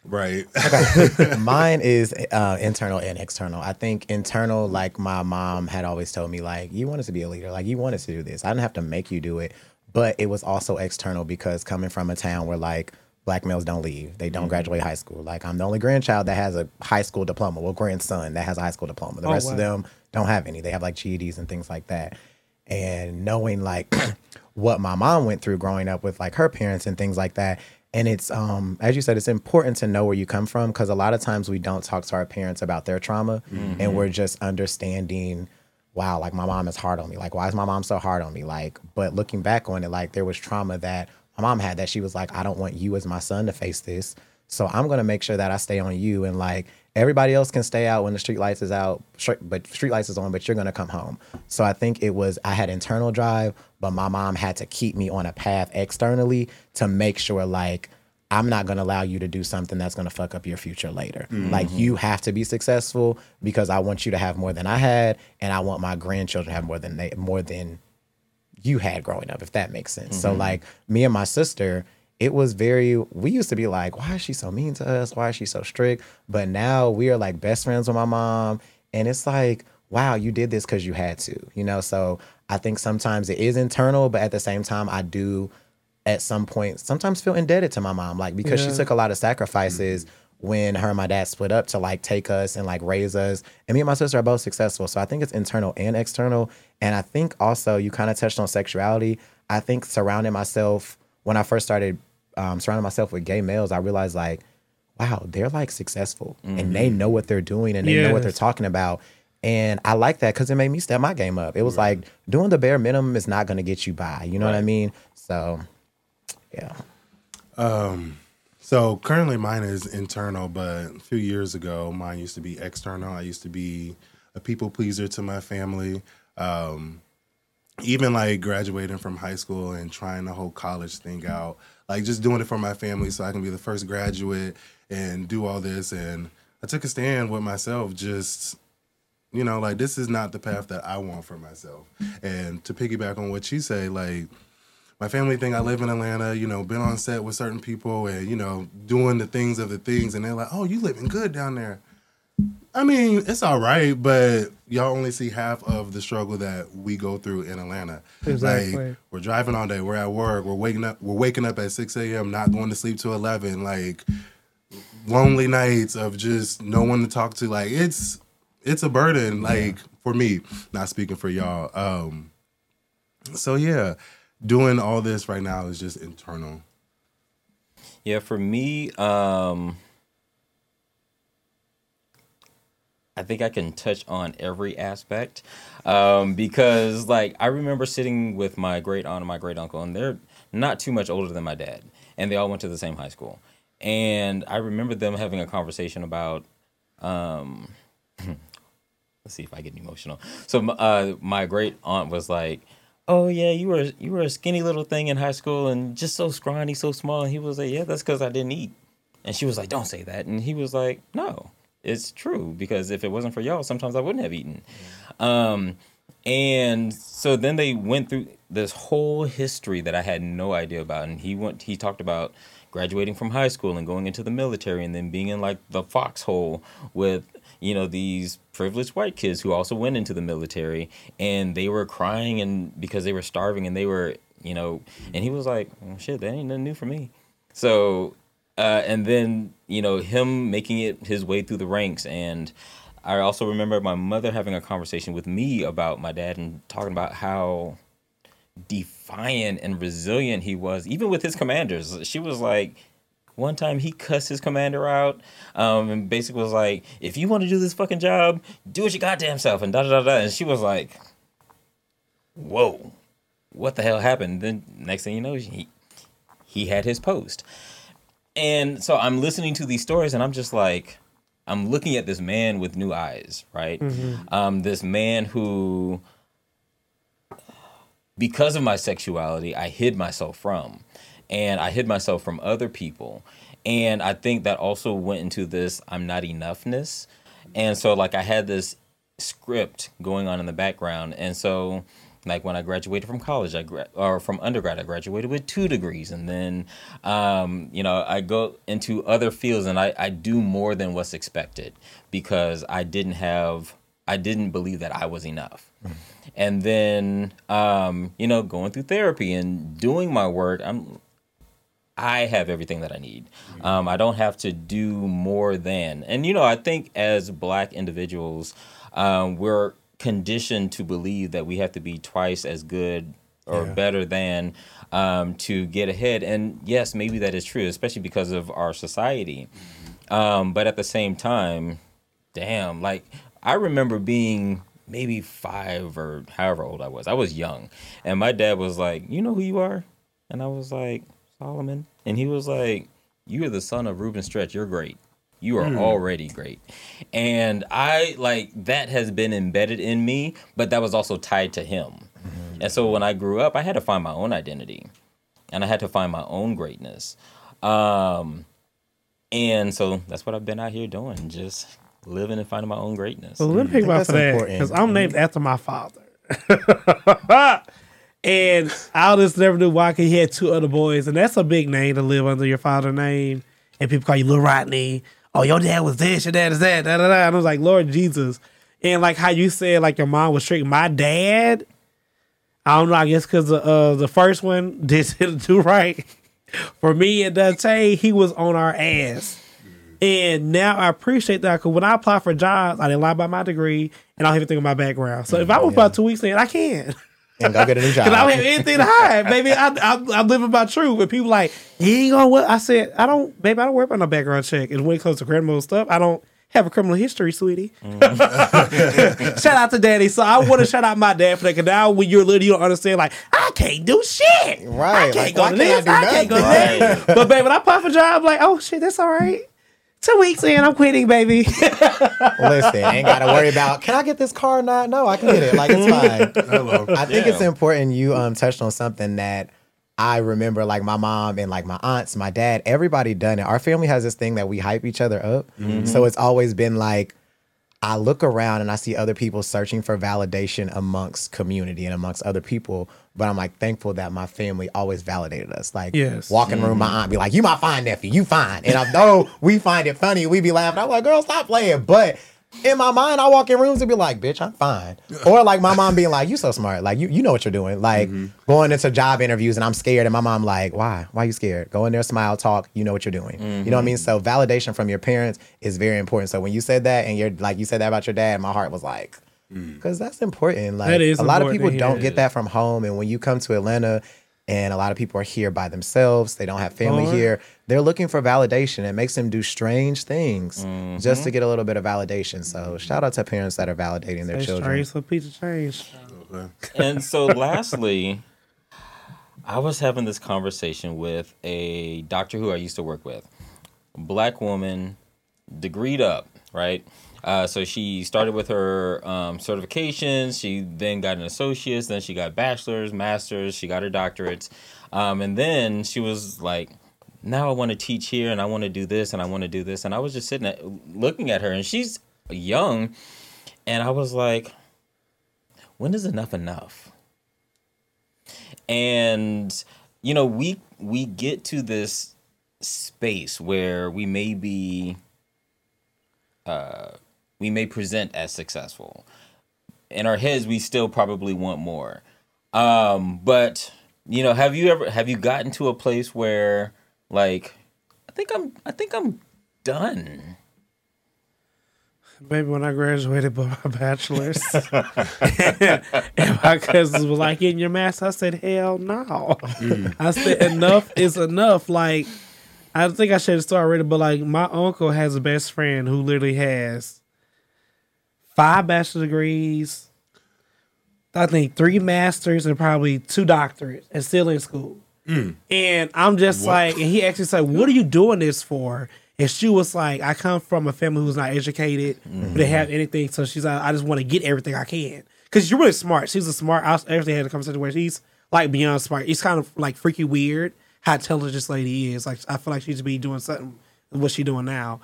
right. mine is uh, internal and external. I think internal, like my mom had always told me, like you wanted to be a leader, like you wanted to do this. I didn't have to make you do it, but it was also external because coming from a town where like black males don't leave, they don't graduate high school. Like I'm the only grandchild that has a high school diploma. Well, grandson that has a high school diploma. The Oh, rest wow. of them don't have any. They have like GEDs and things like that. And knowing like what my mom went through growing up with like her parents and things like that. And it's um as you said, it's important to know where you come from because a lot of times we don't talk to our parents about their trauma and we're just understanding, wow, like my mom is hard on me. Like, why is my mom so hard on me? Like, but looking back on it, like there was trauma that my mom had that she was like, I don't want you as my son to face this. So I'm gonna make sure that I stay on you and like everybody else can stay out when the street lights is out, but street lights is on, but you're gonna come home. So I think it was I had internal drive, but my mom had to keep me on a path externally to make sure like I'm not going to allow you to do something that's going to fuck up your future later. Like mm-hmm. you have to be successful because I want you to have more than I had, and I want my grandchildren to have more than they more than you had growing up, if that makes sense. So mm-hmm. like me and my sister, it was very we used to be like, why is she so mean to us? Why is she so strict? But now we are like best friends with my mom. And it's like, wow, you did this because you had to, you know? So I think sometimes it is internal, but at the same time, I do at some point sometimes feel indebted to my mom, like because she took a lot of sacrifices mm-hmm. when her and my dad split up to like take us and like raise us. And me and my sister are both successful. So I think it's internal and external. And I think also you kind of touched on sexuality. I think surrounding myself when I first started um, surrounding myself with gay males, I realized like, wow, they're like successful and they know what they're doing and they know what they're talking about. And I like that because it made me step my game up. It was like doing the bare minimum is not going to get you by. You know what I mean? So, yeah. Um, so currently mine is internal, but a few years ago mine used to be external. I used to be a people pleaser to my family. Um, even like graduating from high school and trying the whole college thing out, like just doing it for my family so I can be the first graduate and do all this. And I took a stand with myself, just you know, like this is not the path that I want for myself. And to piggyback on what you say, like my family think I live in Atlanta, you know, been on set with certain people and, you know, doing the things of the things. And they're like, oh, you living good down there. I mean, it's all right, but y'all only see half of the struggle that we go through in Atlanta. Exactly. Like, we're driving all day, we're at work, we're waking up, we're waking up at 6 a.m., not going to sleep till 11. Like, lonely nights of just no one to talk to. Like, it's, it's a burden, like, for me, not speaking for y'all. Um, so yeah, doing all this right now is just internal. Yeah, for me, um I think I can touch on every aspect. Um, because like I remember sitting with my great aunt and my great uncle, and they're not too much older than my dad, and they all went to the same high school. And I remember them having a conversation about um let's see if I get emotional. So uh, my great aunt was like, "Oh yeah, you were you were a skinny little thing in high school and just so scrawny, so small." And he was like, "Yeah, that's because I didn't eat." And she was like, "Don't say that." And he was like, "No, it's true because if it wasn't for y'all, sometimes I wouldn't have eaten." Um, and so then they went through this whole history that I had no idea about. And he went, he talked about graduating from high school and going into the military and then being in like the foxhole with, you know, these privileged white kids who also went into the military and they were crying and because they were starving and they were, you know, and he was like, "Oh, shit, that ain't nothing new for me. So, uh, and then, you know, him making it his way through the ranks and, I also remember my mother having a conversation with me about my dad and talking about how defiant and resilient he was, even with his commanders. She was like, one time he cussed his commander out, um, and basically was like, "If you want to do this fucking job, do it your goddamn self." And da da da da. And she was like, "Whoa, what the hell happened?" Then next thing you know, he he had his post, and so I'm listening to these stories, and I'm just like, I'm looking at this man with new eyes, right? Um, this man who, because of my sexuality, I hid myself from, and I hid myself from other people, and I think that also went into this I'm not enoughness, and so like I had this script going on in the background, and so like when I graduated from college, I gra- or from undergrad, I graduated with two degrees, and then, um, you know, I go into other fields, and I, I do more than what's expected because I didn't have, I didn't believe that I was enough, and then, um, you know, going through therapy and doing my work, I'm, I have everything that I need. Um, I don't have to do more than, and you know, I think as Black individuals, um, we're conditioned to believe that we have to be twice as good or Yeah. better than um, to get ahead. And yes, maybe that is true, especially because of our society. Um, but at the same time, damn, like I remember being maybe five or however old I was. I was young, and my dad was like, "You know who you are," and I was like, "Solomon," and he was like, "You are the son of Reuben Stretch. You're great." You are hmm. already great. And I like that has been embedded in me, but that was also tied to him. Mm-hmm. And so when I grew up, I had to find my own identity and I had to find my own greatness. Um, and so that's what I've been out here doing, just living and finding my own greatness. So let me think mm-hmm. about that's for that because I'm named mm-hmm. after my father. and I'll just never knew why 'cause he had two other boys, and that's a big name to live under your father name. And people call you Little Rodney. Oh, your dad was this, your dad is that, da da da. And I was like, Lord Jesus. And like how you said, like your mom was strict. My dad, I don't know. I guess because uh, the first one didn't do right. For me and Dante, he was on our ass. And now I appreciate that because when I apply for jobs, I didn't lie about my degree and I don't even think of my background. So if I was about two weeks in, I can. And go get a new job. Because I don't have anything to hide, baby. I, I, I'm living my truth. And people like, you ain't gonna what? I said, I don't, baby, I don't worry about no background check. And when it comes to criminal stuff, I don't have a criminal history, sweetie. Mm. shout out to daddy. So I want to shout out my dad for that. Because now when you're little, you don't understand, like, I can't do shit. Right, I can't like, go to this. I, can't go to nothing? that. But baby, when I pop a job, like, oh shit, that's all right. Two weeks in, I'm quitting, baby. Listen, ain't got to worry about can I get this car or not? No, I can get it. Like it's fine. Hello. I think it's important you um touched on something that I remember like my mom and like my aunts, my dad, everybody done it. Our family has this thing that we hype each other up. So it's always been like I look around and I see other people searching for validation amongst community and amongst other people. But I'm like thankful that my family always validated us. Like Yes. walk in the room, my mm-hmm. aunt be like, You my fine nephew, you fine. And I know we find it funny, we be laughing. I'm like, girl, stop playing. But in my mind, I walk in rooms and be like, bitch, I'm fine. Or like my mom being like, you so smart. Like you you know what you're doing. Like mm-hmm. going into job interviews and I'm scared and my mom like, why? Why you scared? Go in there, smile, talk. You know what you're doing. You know what I mean? Mm-hmm. So validation from your parents is very important. So when you said that and you're like you said that about your dad, my heart was like, mm. because that's important. Like That is a lot of people don't get that from home. And when you come to Atlanta and a lot of people are here by themselves, they don't have family Lord. here, they're looking for validation. It makes them do strange things just to get a little bit of validation. So shout out to parents that are validating their That's children. strange. So pizza change. and so lastly i was having this conversation with a doctor who i used to work with black woman degreed up right uh, so she started with her um, certifications. She then got an associate's. Then she got bachelor's master's. She got her doctorates. Um, and then she was like now i want to teach here and i want to do this and i want to do this. And i was just sitting at, looking at her and she's young. And i was like when is enough enough? And you know, we we get to this space where we may be uh we may present as successful. In our heads we still probably want more. Um but you know, have you ever have you gotten to a place where like I think I'm I think I'm done. Baby, when I graduated with my bachelor's, and my cousins were like, "In your master," I said, "Hell no." I said, "Enough is enough." Like, I think I should the story already, but like, my uncle has a best friend who literally has five bachelor degrees, I think three masters, and probably two doctorates, and still in school. Mm. And I'm just like, and he actually said, "What are you doing this for?" And she was like, "I come from a family who's not educated, who didn't have mm-hmm. anything, so she's like, I just want to get everything I can." Because you're really smart. She's a smart. I actually had a conversation where she's like beyond smart. It's kind of like freaky weird how intelligent this lady is. Like I feel like she should be doing something what she doing now.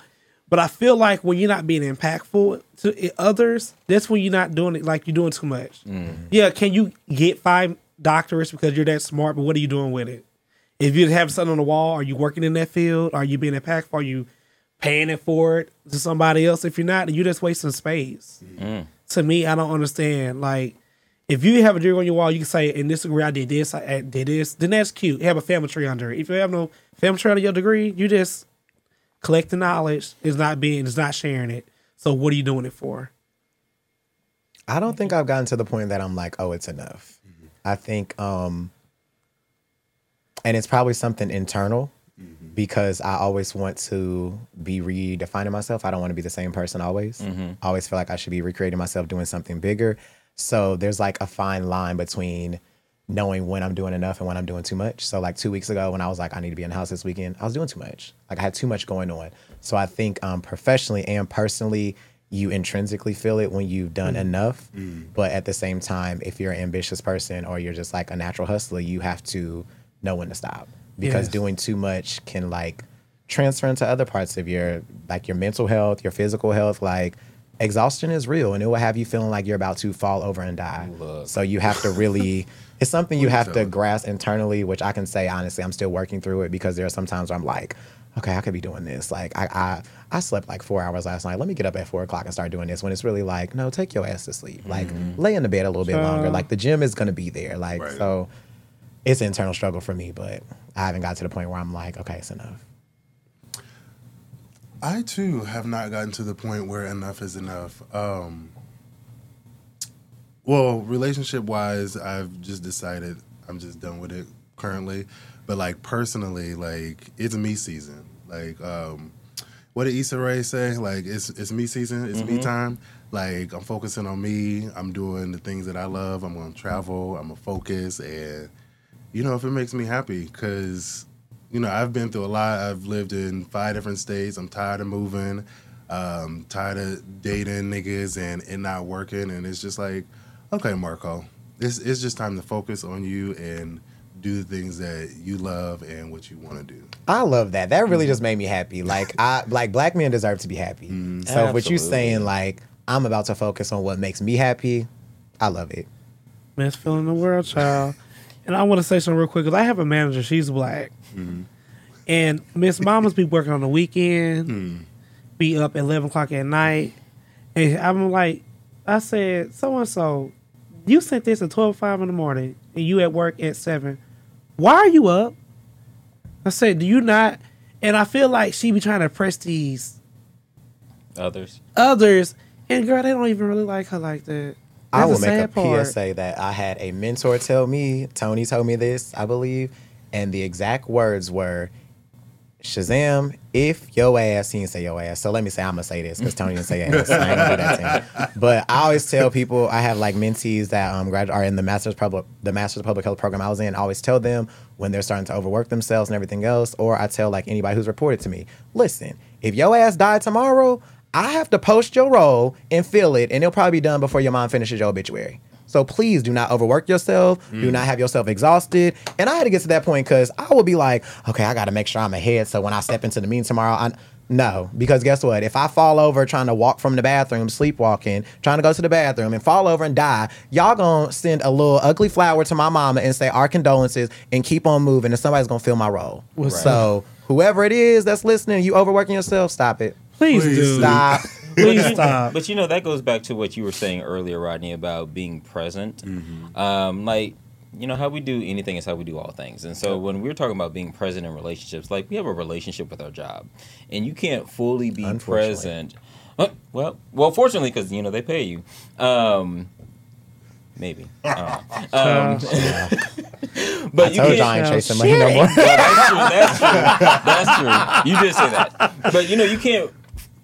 But I feel like when you're not being impactful to others, that's when you're not doing it. Like you're doing too much. Mm. Yeah, can you get five doctorates because you're that smart? But what are you doing with it? If you have something on the wall, are you working in that field? Are you being impactful? Are you paying it for it to somebody else? If you're not, you're just wasting space. Mm. To me, I don't understand. Like, if you have a degree on your wall, you can say, "In this degree, I did this, I did this." Then that's cute. You have a family tree under it. If you have no family tree under your degree, you just collecting knowledge. Is not being, is not sharing it. So, what are you doing it for? I don't think I've gotten to the point that I'm like, oh, it's enough. I think, um, and it's probably something internal because I always want to be redefining myself. I don't want to be the same person always. I always feel like I should be recreating myself, doing something bigger. So there's like a fine line between knowing when I'm doing enough and when I'm doing too much. So like two weeks ago, when I was like, I need to be in the house this weekend, I was doing too much. Like I had too much going on. So I think um, professionally and personally, you intrinsically feel it when you've done enough. But at the same time, if you're an ambitious person or you're just like a natural hustler, you have to know when to stop. because Yes. doing too much can like transfer into other parts of your like your mental health, your physical health. Like exhaustion is real, and it will have you feeling like you're about to fall over and die. Look. So you have to really. It's something you have to grasp internally, which I can say honestly, I'm still working through it because there are some times where I'm like, okay, I could be doing this. Like I, I, I slept like four hours last night. Let me get up at four o'clock and start doing this. When it's really like, no, take your ass to sleep. Like lay in the bed a little bit longer. Like the gym is gonna be there. Like Right. so, it's an internal struggle for me, but I haven't got to the point where I'm like, okay, it's enough. I too have not gotten to the point where enough is enough. Um, well, relationship wise, I've just decided I'm just done with it currently. But like personally, like it's me season. Like, um, what did Issa Rae say? Like it's it's me season. It's me time. Like I'm focusing on me. I'm doing the things that I love. I'm gonna travel. I'm gonna focus, and you know if it makes me happy, because you know I've been through a lot. I've lived in five different states. I'm tired of moving. Um, tired of dating niggas and it not working. And it's just like, okay, Marco, it's it's just time to focus on you and do the things that you love and what you want to do. I love that. That really mm-hmm. just made me happy. Like I like black men deserve to be happy. Mm-hmm. So what you Absolutely. saying like I'm about to focus on what makes me happy, I love it. Best feeling in the world, child. And I want to say something real quick because I have a manager. She's black, mm-hmm. and Miss Mamas be working on the weekend, hmm. be up at eleven o'clock at night, and I'm like, I said, so and so, you sent this at twelve five in the morning, and you at work at seven. Why are you up? I said, do you not? And I feel like she be trying to press these Others. others, and girl, they don't even really like her like that. I will the make a part. PSA that I had a mentor tell me, Tony told me this, I believe, and the exact words were Shazam, if your ass, he didn't say your ass. So let me say, I'm gonna say this because Tony didn't say ass. I ain't gonna do that to him. But I always tell people, I have like mentees that um grad are in the master's public the master's public health program I was in. I always tell them when they're starting to overwork themselves and everything else, or I tell like anybody who's reported to me, listen, if your ass died tomorrow, I have to post your role and fill it, and it'll probably be done before your mom finishes your obituary. So please do not overwork yourself. Do mm. not have yourself exhausted. And I had to get to that point because I would be like, okay, I got to make sure I'm ahead. So when I step into the meeting tomorrow, I no, because guess what? If I fall over trying to walk from the bathroom, sleepwalking, trying to go to the bathroom, and fall over and die, y'all gonna send a little ugly flower to my mama and say our condolences and keep on moving, and somebody's gonna fill my role. What's so whoever it is that's listening, you overworking yourself, stop it. Please, Please do. Stop. Please stop. But you know that goes back to what you were saying earlier, Rodney, about being present. Um, like you know how we do anything is how we do all things, and so when we're talking about being present in relationships, like we have a relationship with our job, and you can't fully be present. Well, well, fortunately, because you know they pay you. Um, maybe. I don't. Um, but I you told can't. y'all I ain't chasing money no more. That's true. That's true. That's true. You did say that, but you know you can't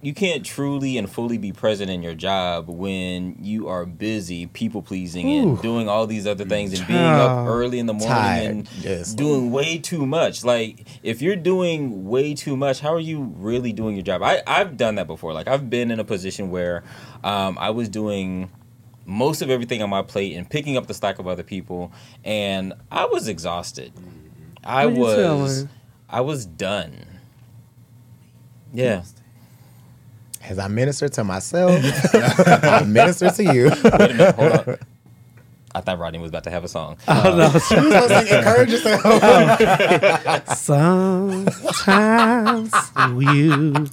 you can't truly and fully be present in your job when you are busy people pleasing and doing all these other things and being up early in the morning Tired. and Yes. doing way too much. Like if you're doing way too much, how are you really doing your job? I I've done that before. Like I've been in a position where um, I was doing most of everything on my plate and picking up the slack of other people and I was exhausted. I was? I was done. Yeah. As I minister to myself, I minister to you. Wait a minute, hold on. I thought Rodney was about to have a song. Oh, no. Uh, you supposed to encourage yourself. Sometimes you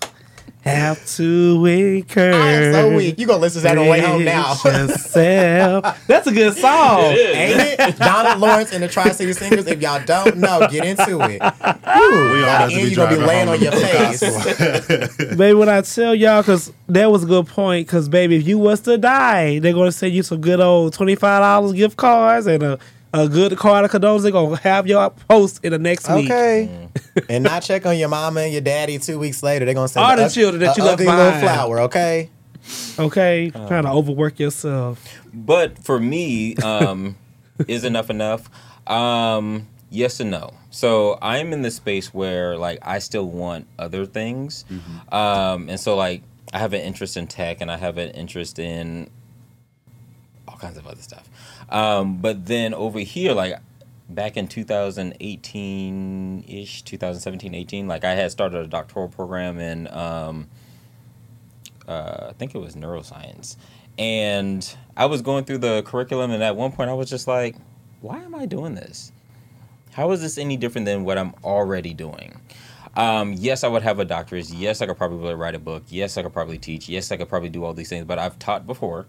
have to encourage. I am so weak. You gonna listen to that on the way home now. yourself. That's a good song. Ain't it? Donald Lawrence and the Tri City Singers. If y'all don't know, get into it. We all have to and be you gonna be laying on your face. gospel. Baby, when I tell y'all, because that was a good point, because, baby, if you was to die, they're going to send you some good old $25 gift cards and a, a good card of condolences. They're going to have your post in the next week. Okay. and not check on your mama and your daddy two weeks later. They're gonna say All the ug- children that you left ugly little behind. flower. Okay. Okay? Trying to overwork yourself. But for me, um, is enough enough? Um, yes and no. So I'm in this space where like I still want other things, um, and so like I have an interest in tech and I have an interest in all kinds of other stuff. Um, but then over here, like back in 2018 ish, 2017, 18. Like I had started a doctoral program in, um, uh, I think it was neuroscience, and I was going through the curriculum, and at one point I was just like, why am I doing this? How is this any different than what I'm already doing? Um, yes, I would have a doctorate. Yes, I could probably write a book. Yes, I could probably teach. Yes, I could probably do all these things. But I've taught before,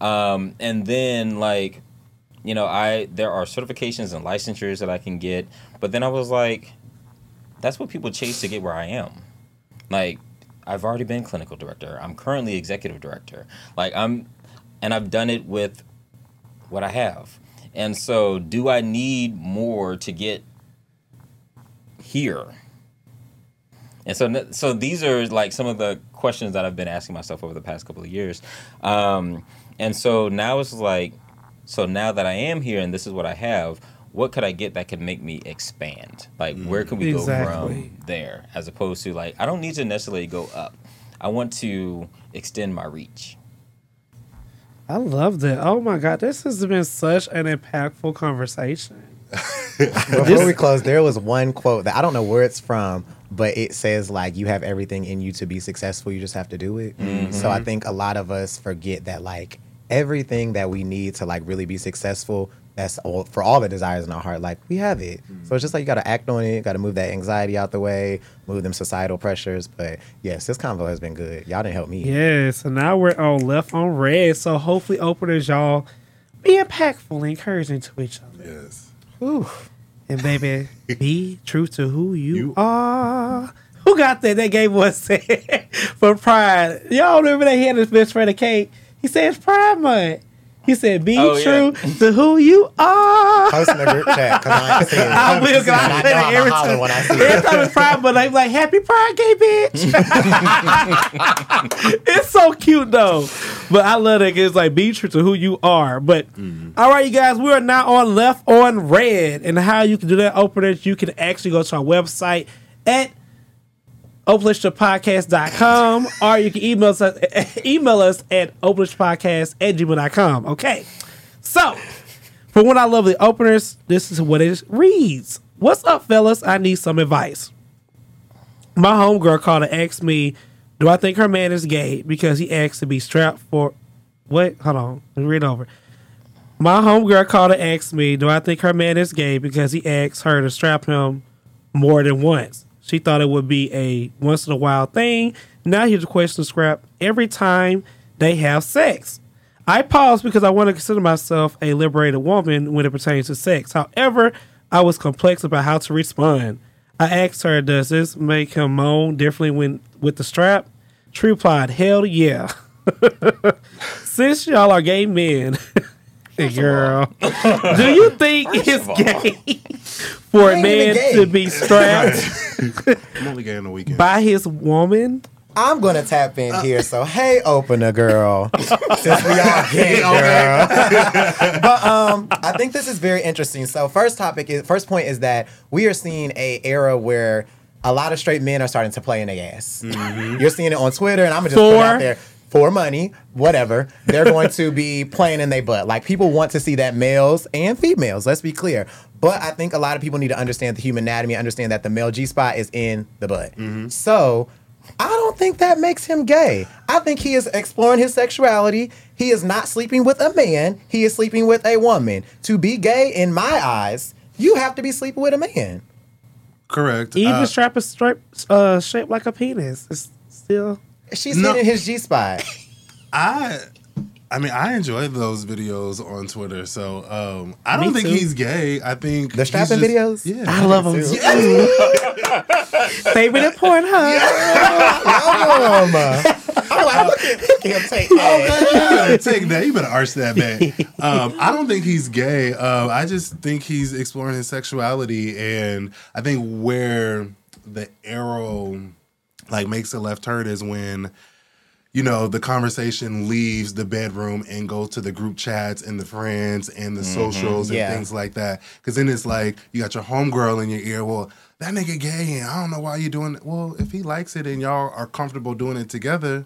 um, and then like, you know, I there are certifications and licensures that I can get. But then I was like, that's what people chase to get where I am. Like, I've already been clinical director. I'm currently executive director. Like I'm, and I've done it with what I have. And so, do I need more to get here? And so, so these are like some of the questions that I've been asking myself over the past couple of years. Um, and so now it's like, so now that I am here and this is what I have, what could I get that could make me expand? Like, where can we Exactly. go from there? As opposed to like, I don't need to necessarily go up. I want to extend my reach. I love that. Oh my god, this has been such an impactful conversation. Before we close, there was one quote that I don't know where it's from, but it says like you have everything in you to be successful. You just have to do it. Mm-hmm. So I think a lot of us forget that like everything that we need to like really be successful. That's all for all the desires in our heart. Like we have it. So it's just like you got to act on it. Got to move that anxiety out the way, move them societal pressures. But yes, this convo has been good. Y'all didn't help me. Yeah, so now we're on left on read. So hopefully, openers, y'all be impactful and encouraging to each other. Yes. Whew. And baby, be true to who you, You- are. Who got that? That gave us for Pride. Y'all remember that he had this best friend a cake? He said it's Pride Month. He said, "Be Oh, yeah. true to who you are." Post in the group chat because I ain't seen it. I will, 'cause I And say know I'ma every holler time. when I see Every it. time it's Pride Month, I'm like, "Happy Pride, gay bitch." it's so cute though, but I love it. 'cause It's like be true to who you are. But mm-hmm. all right, you guys, we are now on left on read, and how you can do that, openers, you can actually go to our website at openlistpodcast.com or you can email us email us at openlistpodcast at gmail.com. Okay. So for one of our lovely openers, this is what it reads. What's up, fellas? I need some advice. My homegirl called and asked me, Do I think her man is gay because he asked to be strapped for what? Hold on. Let me read over. My homegirl called and asked me, Do I think her man is gay because he asked her to strap him more than once? She thought it would be a once in a while thing. Now here's a question scrap every time they have sex. I pause because I want to consider myself a liberated woman when it pertains to sex. However, I was complex about how to respond. I asked her, "Does this make him moan differently when with the strap?" She replied, "Hell yeah." Since y'all are gay men, girl, do you think it's gay for a man to be strapped I'm only gay on the weekend. by his woman? I'm gonna tap in here. So hey, opener girl, since we all gay, girl. but um, I think this is very interesting. So first topic is first point is that we are seeing a era where a lot of straight men are starting to play in their ass. You're seeing it on Twitter, and I'm gonna just put it For? out there for money, whatever. They're going to be playing in their butt. Like people want to see that males and females. Let's be clear. But I think a lot of people need to understand the human anatomy, understand that the male G spot is in the butt. So I don't think that makes him gay. I think he is exploring his sexuality. He is not sleeping with a man. He is sleeping with a woman. To be gay, in my eyes, you have to be sleeping with a man. Correct. Even Uh, strap is straight, uh, shaped like a penis. It's still. She's No. hitting his G spot. I I mean, I enjoy those videos on Twitter. So um, I don't Me think too. he's gay. I think The strapping just- videos? Yeah, I love them too. too. Favorite at Pornhub. Um, uh, I'm like, look at, look at him take that. you better take that. You better arch that back. Um, I don't think he's gay. Um, I just think he's exploring his sexuality, and I think where the arrow like makes a left turn is when you know the conversation leaves the bedroom and goes to the group chats and the friends and the socials and Yeah. things like that. Because then it's like you got your homegirl in your ear. Well, that nigga gay, and I don't know why you doing it. Well, if he likes it and y'all are comfortable doing it together,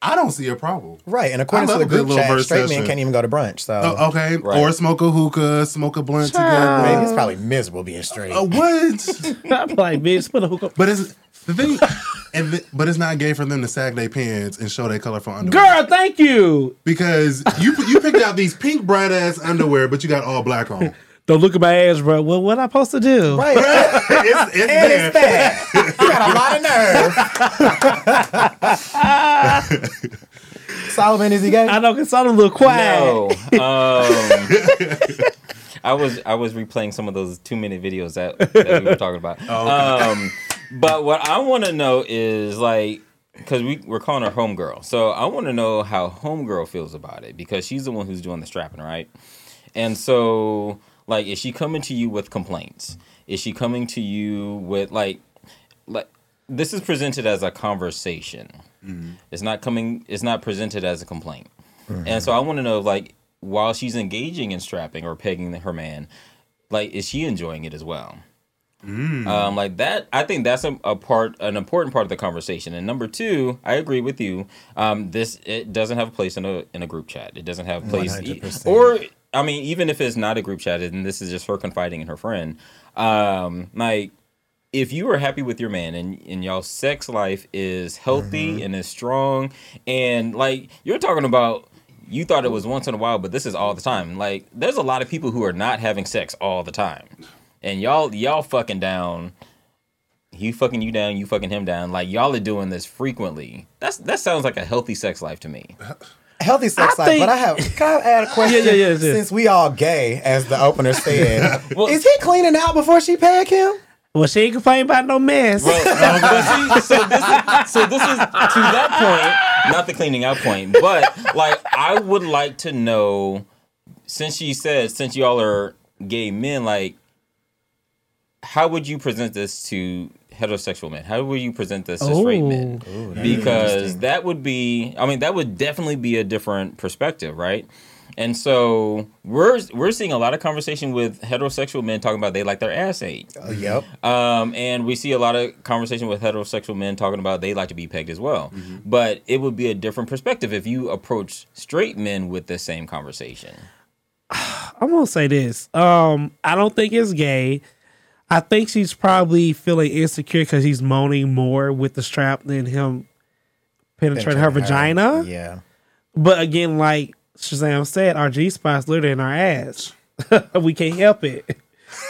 I don't see a problem. Right, and according to the good group chat, straight session. men can't even go to brunch. So Oh, okay, Right. or smoke a hookah, smoke a blunt Child. Baby, together. it's probably miserable being straight. Uh, what? I'm like, bitch, put a hook up. but it's the thing, and th- but it's not gay for them to sag their pants and show their colorful underwear. Girl, thank you. because you you picked out these pink bright ass underwear, but you got all black on. Don't look at my ass, bro. Well, what I supposed to do? Right, it's, it's and there. it's fat. You got a lot of nerve. Solomon, is he gay? I know, cause I'm a little quiet. No. Um, I was I was replaying some of those two minute videos that, that we were talking about. um, but what I want to know is like because we we're calling her homegirl, so I want to know how homegirl feels about it because she's the one who's doing the strapping, right? And so like, is she coming to you with complaints? Is she coming to you with like like this is presented as a conversation. Mm-hmm. It's not coming. It's not presented as a complaint. Mm-hmm. And so I want to know, like, while she's engaging in strapping or pegging her man, like, is she enjoying it as well? Um, like that, I think that's a, a part, an important part of the conversation. And number two, I agree with you. Um, this it doesn't have a place in a in a group chat. It doesn't have place, e- 100%. or I mean, even if it's not a group chat, and this is just her confiding in her friend, um, like if you are happy with your man and, and y'all sex life is healthy and is strong and like you're talking about you thought it was once in a while but this is all the time like there's a lot of people who are not having sex all the time and y'all y'all fucking down he fucking you down you fucking him down like y'all are doing this frequently that's that sounds like a healthy sex life to me Healthy sex I life, think- but I have. Can I add a question? Yeah, yeah, yeah, yeah. Since we all gay, as the opener said, Well- is he cleaning out before she peg him? Well, she ain't complaining about no mess. Well, but see, so this is so this is to that point, not the cleaning out point, but like I would like to know, since she said since y'all are gay men, like how would you present this to heterosexual men? How would you present this to straight men? because that would be, I mean, that would definitely be a different perspective, right? And so we're we're seeing a lot of conversation with heterosexual men talking about they like their ass ate. Oh, yep. Um, and we see a lot of conversation with heterosexual men talking about they like to be pegged as well. But it would be a different perspective if you approach straight men with the same conversation. I'm gonna say this. Um, I don't think it's gay. I think she's probably feeling insecure because he's moaning more with the strap than him penetrating her vagina. Yeah. But again, like Shazam said, our G spot's literally in our ass. we can't help it.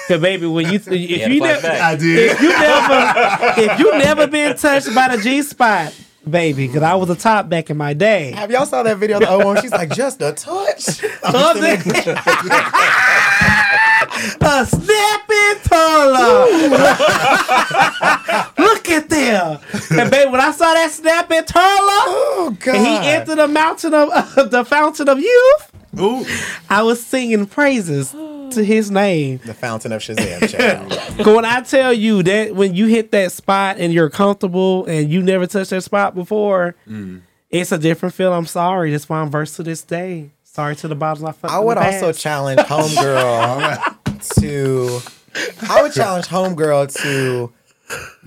Cause baby, when you if had you never. I did. if you never if you never been touched by the G spot, baby, because I was a top back in my day. Have y'all saw that video of the old one? She's like, just a touch. Was it? a snapping turtle. Look at them. And baby, when I saw that snapping turtle, Oh, God. and he entered the mountain of uh, the fountain of youth, Ooh, I was singing praises to his name. the fountain of Shazam, child. 'Cause when I tell you that when you hit that spot and you're comfortable and you never touched that spot before, it's a different feel. I'm sorry. That's why I'm versed to this day. Sorry to the bottles I fucked I would also past. challenge Homegirl to. I would challenge Homegirl to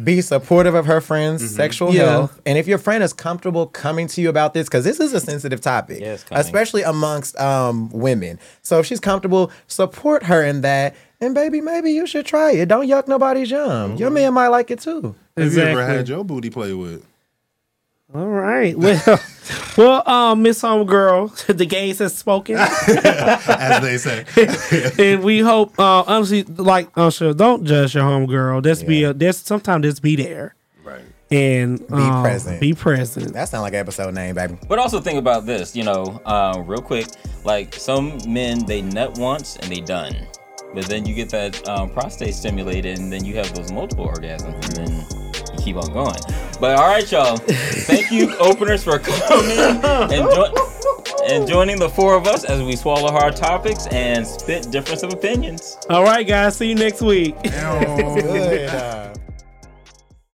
be supportive of her friend's sexual Yeah. health. And if your friend is comfortable coming to you about this, because this is a sensitive topic, Yeah, especially amongst um, women. So if she's comfortable, support her in that. And baby, maybe you should try it. Don't yuck nobody's yum. Your man might like it too. have you ever had your booty play with? All right. Well, well, um, Miss Homegirl, the gays has spoken, As they say. and we hope. Uh, honestly, like, uh, sure, don't judge your homegirl. Just be, a, just sometimes just be there right. and be present. Be present. That sounds like an episode name, baby. But also think about this, you know, uh, real quick. Like some men, they nut once and they done. But then you get that um, prostate stimulated, and then you have those multiple orgasms, and then you keep on going. But all right, y'all. Thank you, openers, for coming and, jo- and joining the four of us as we swallow hard topics and spit difference of opinions. All right, guys. See you next week. Ew. Good.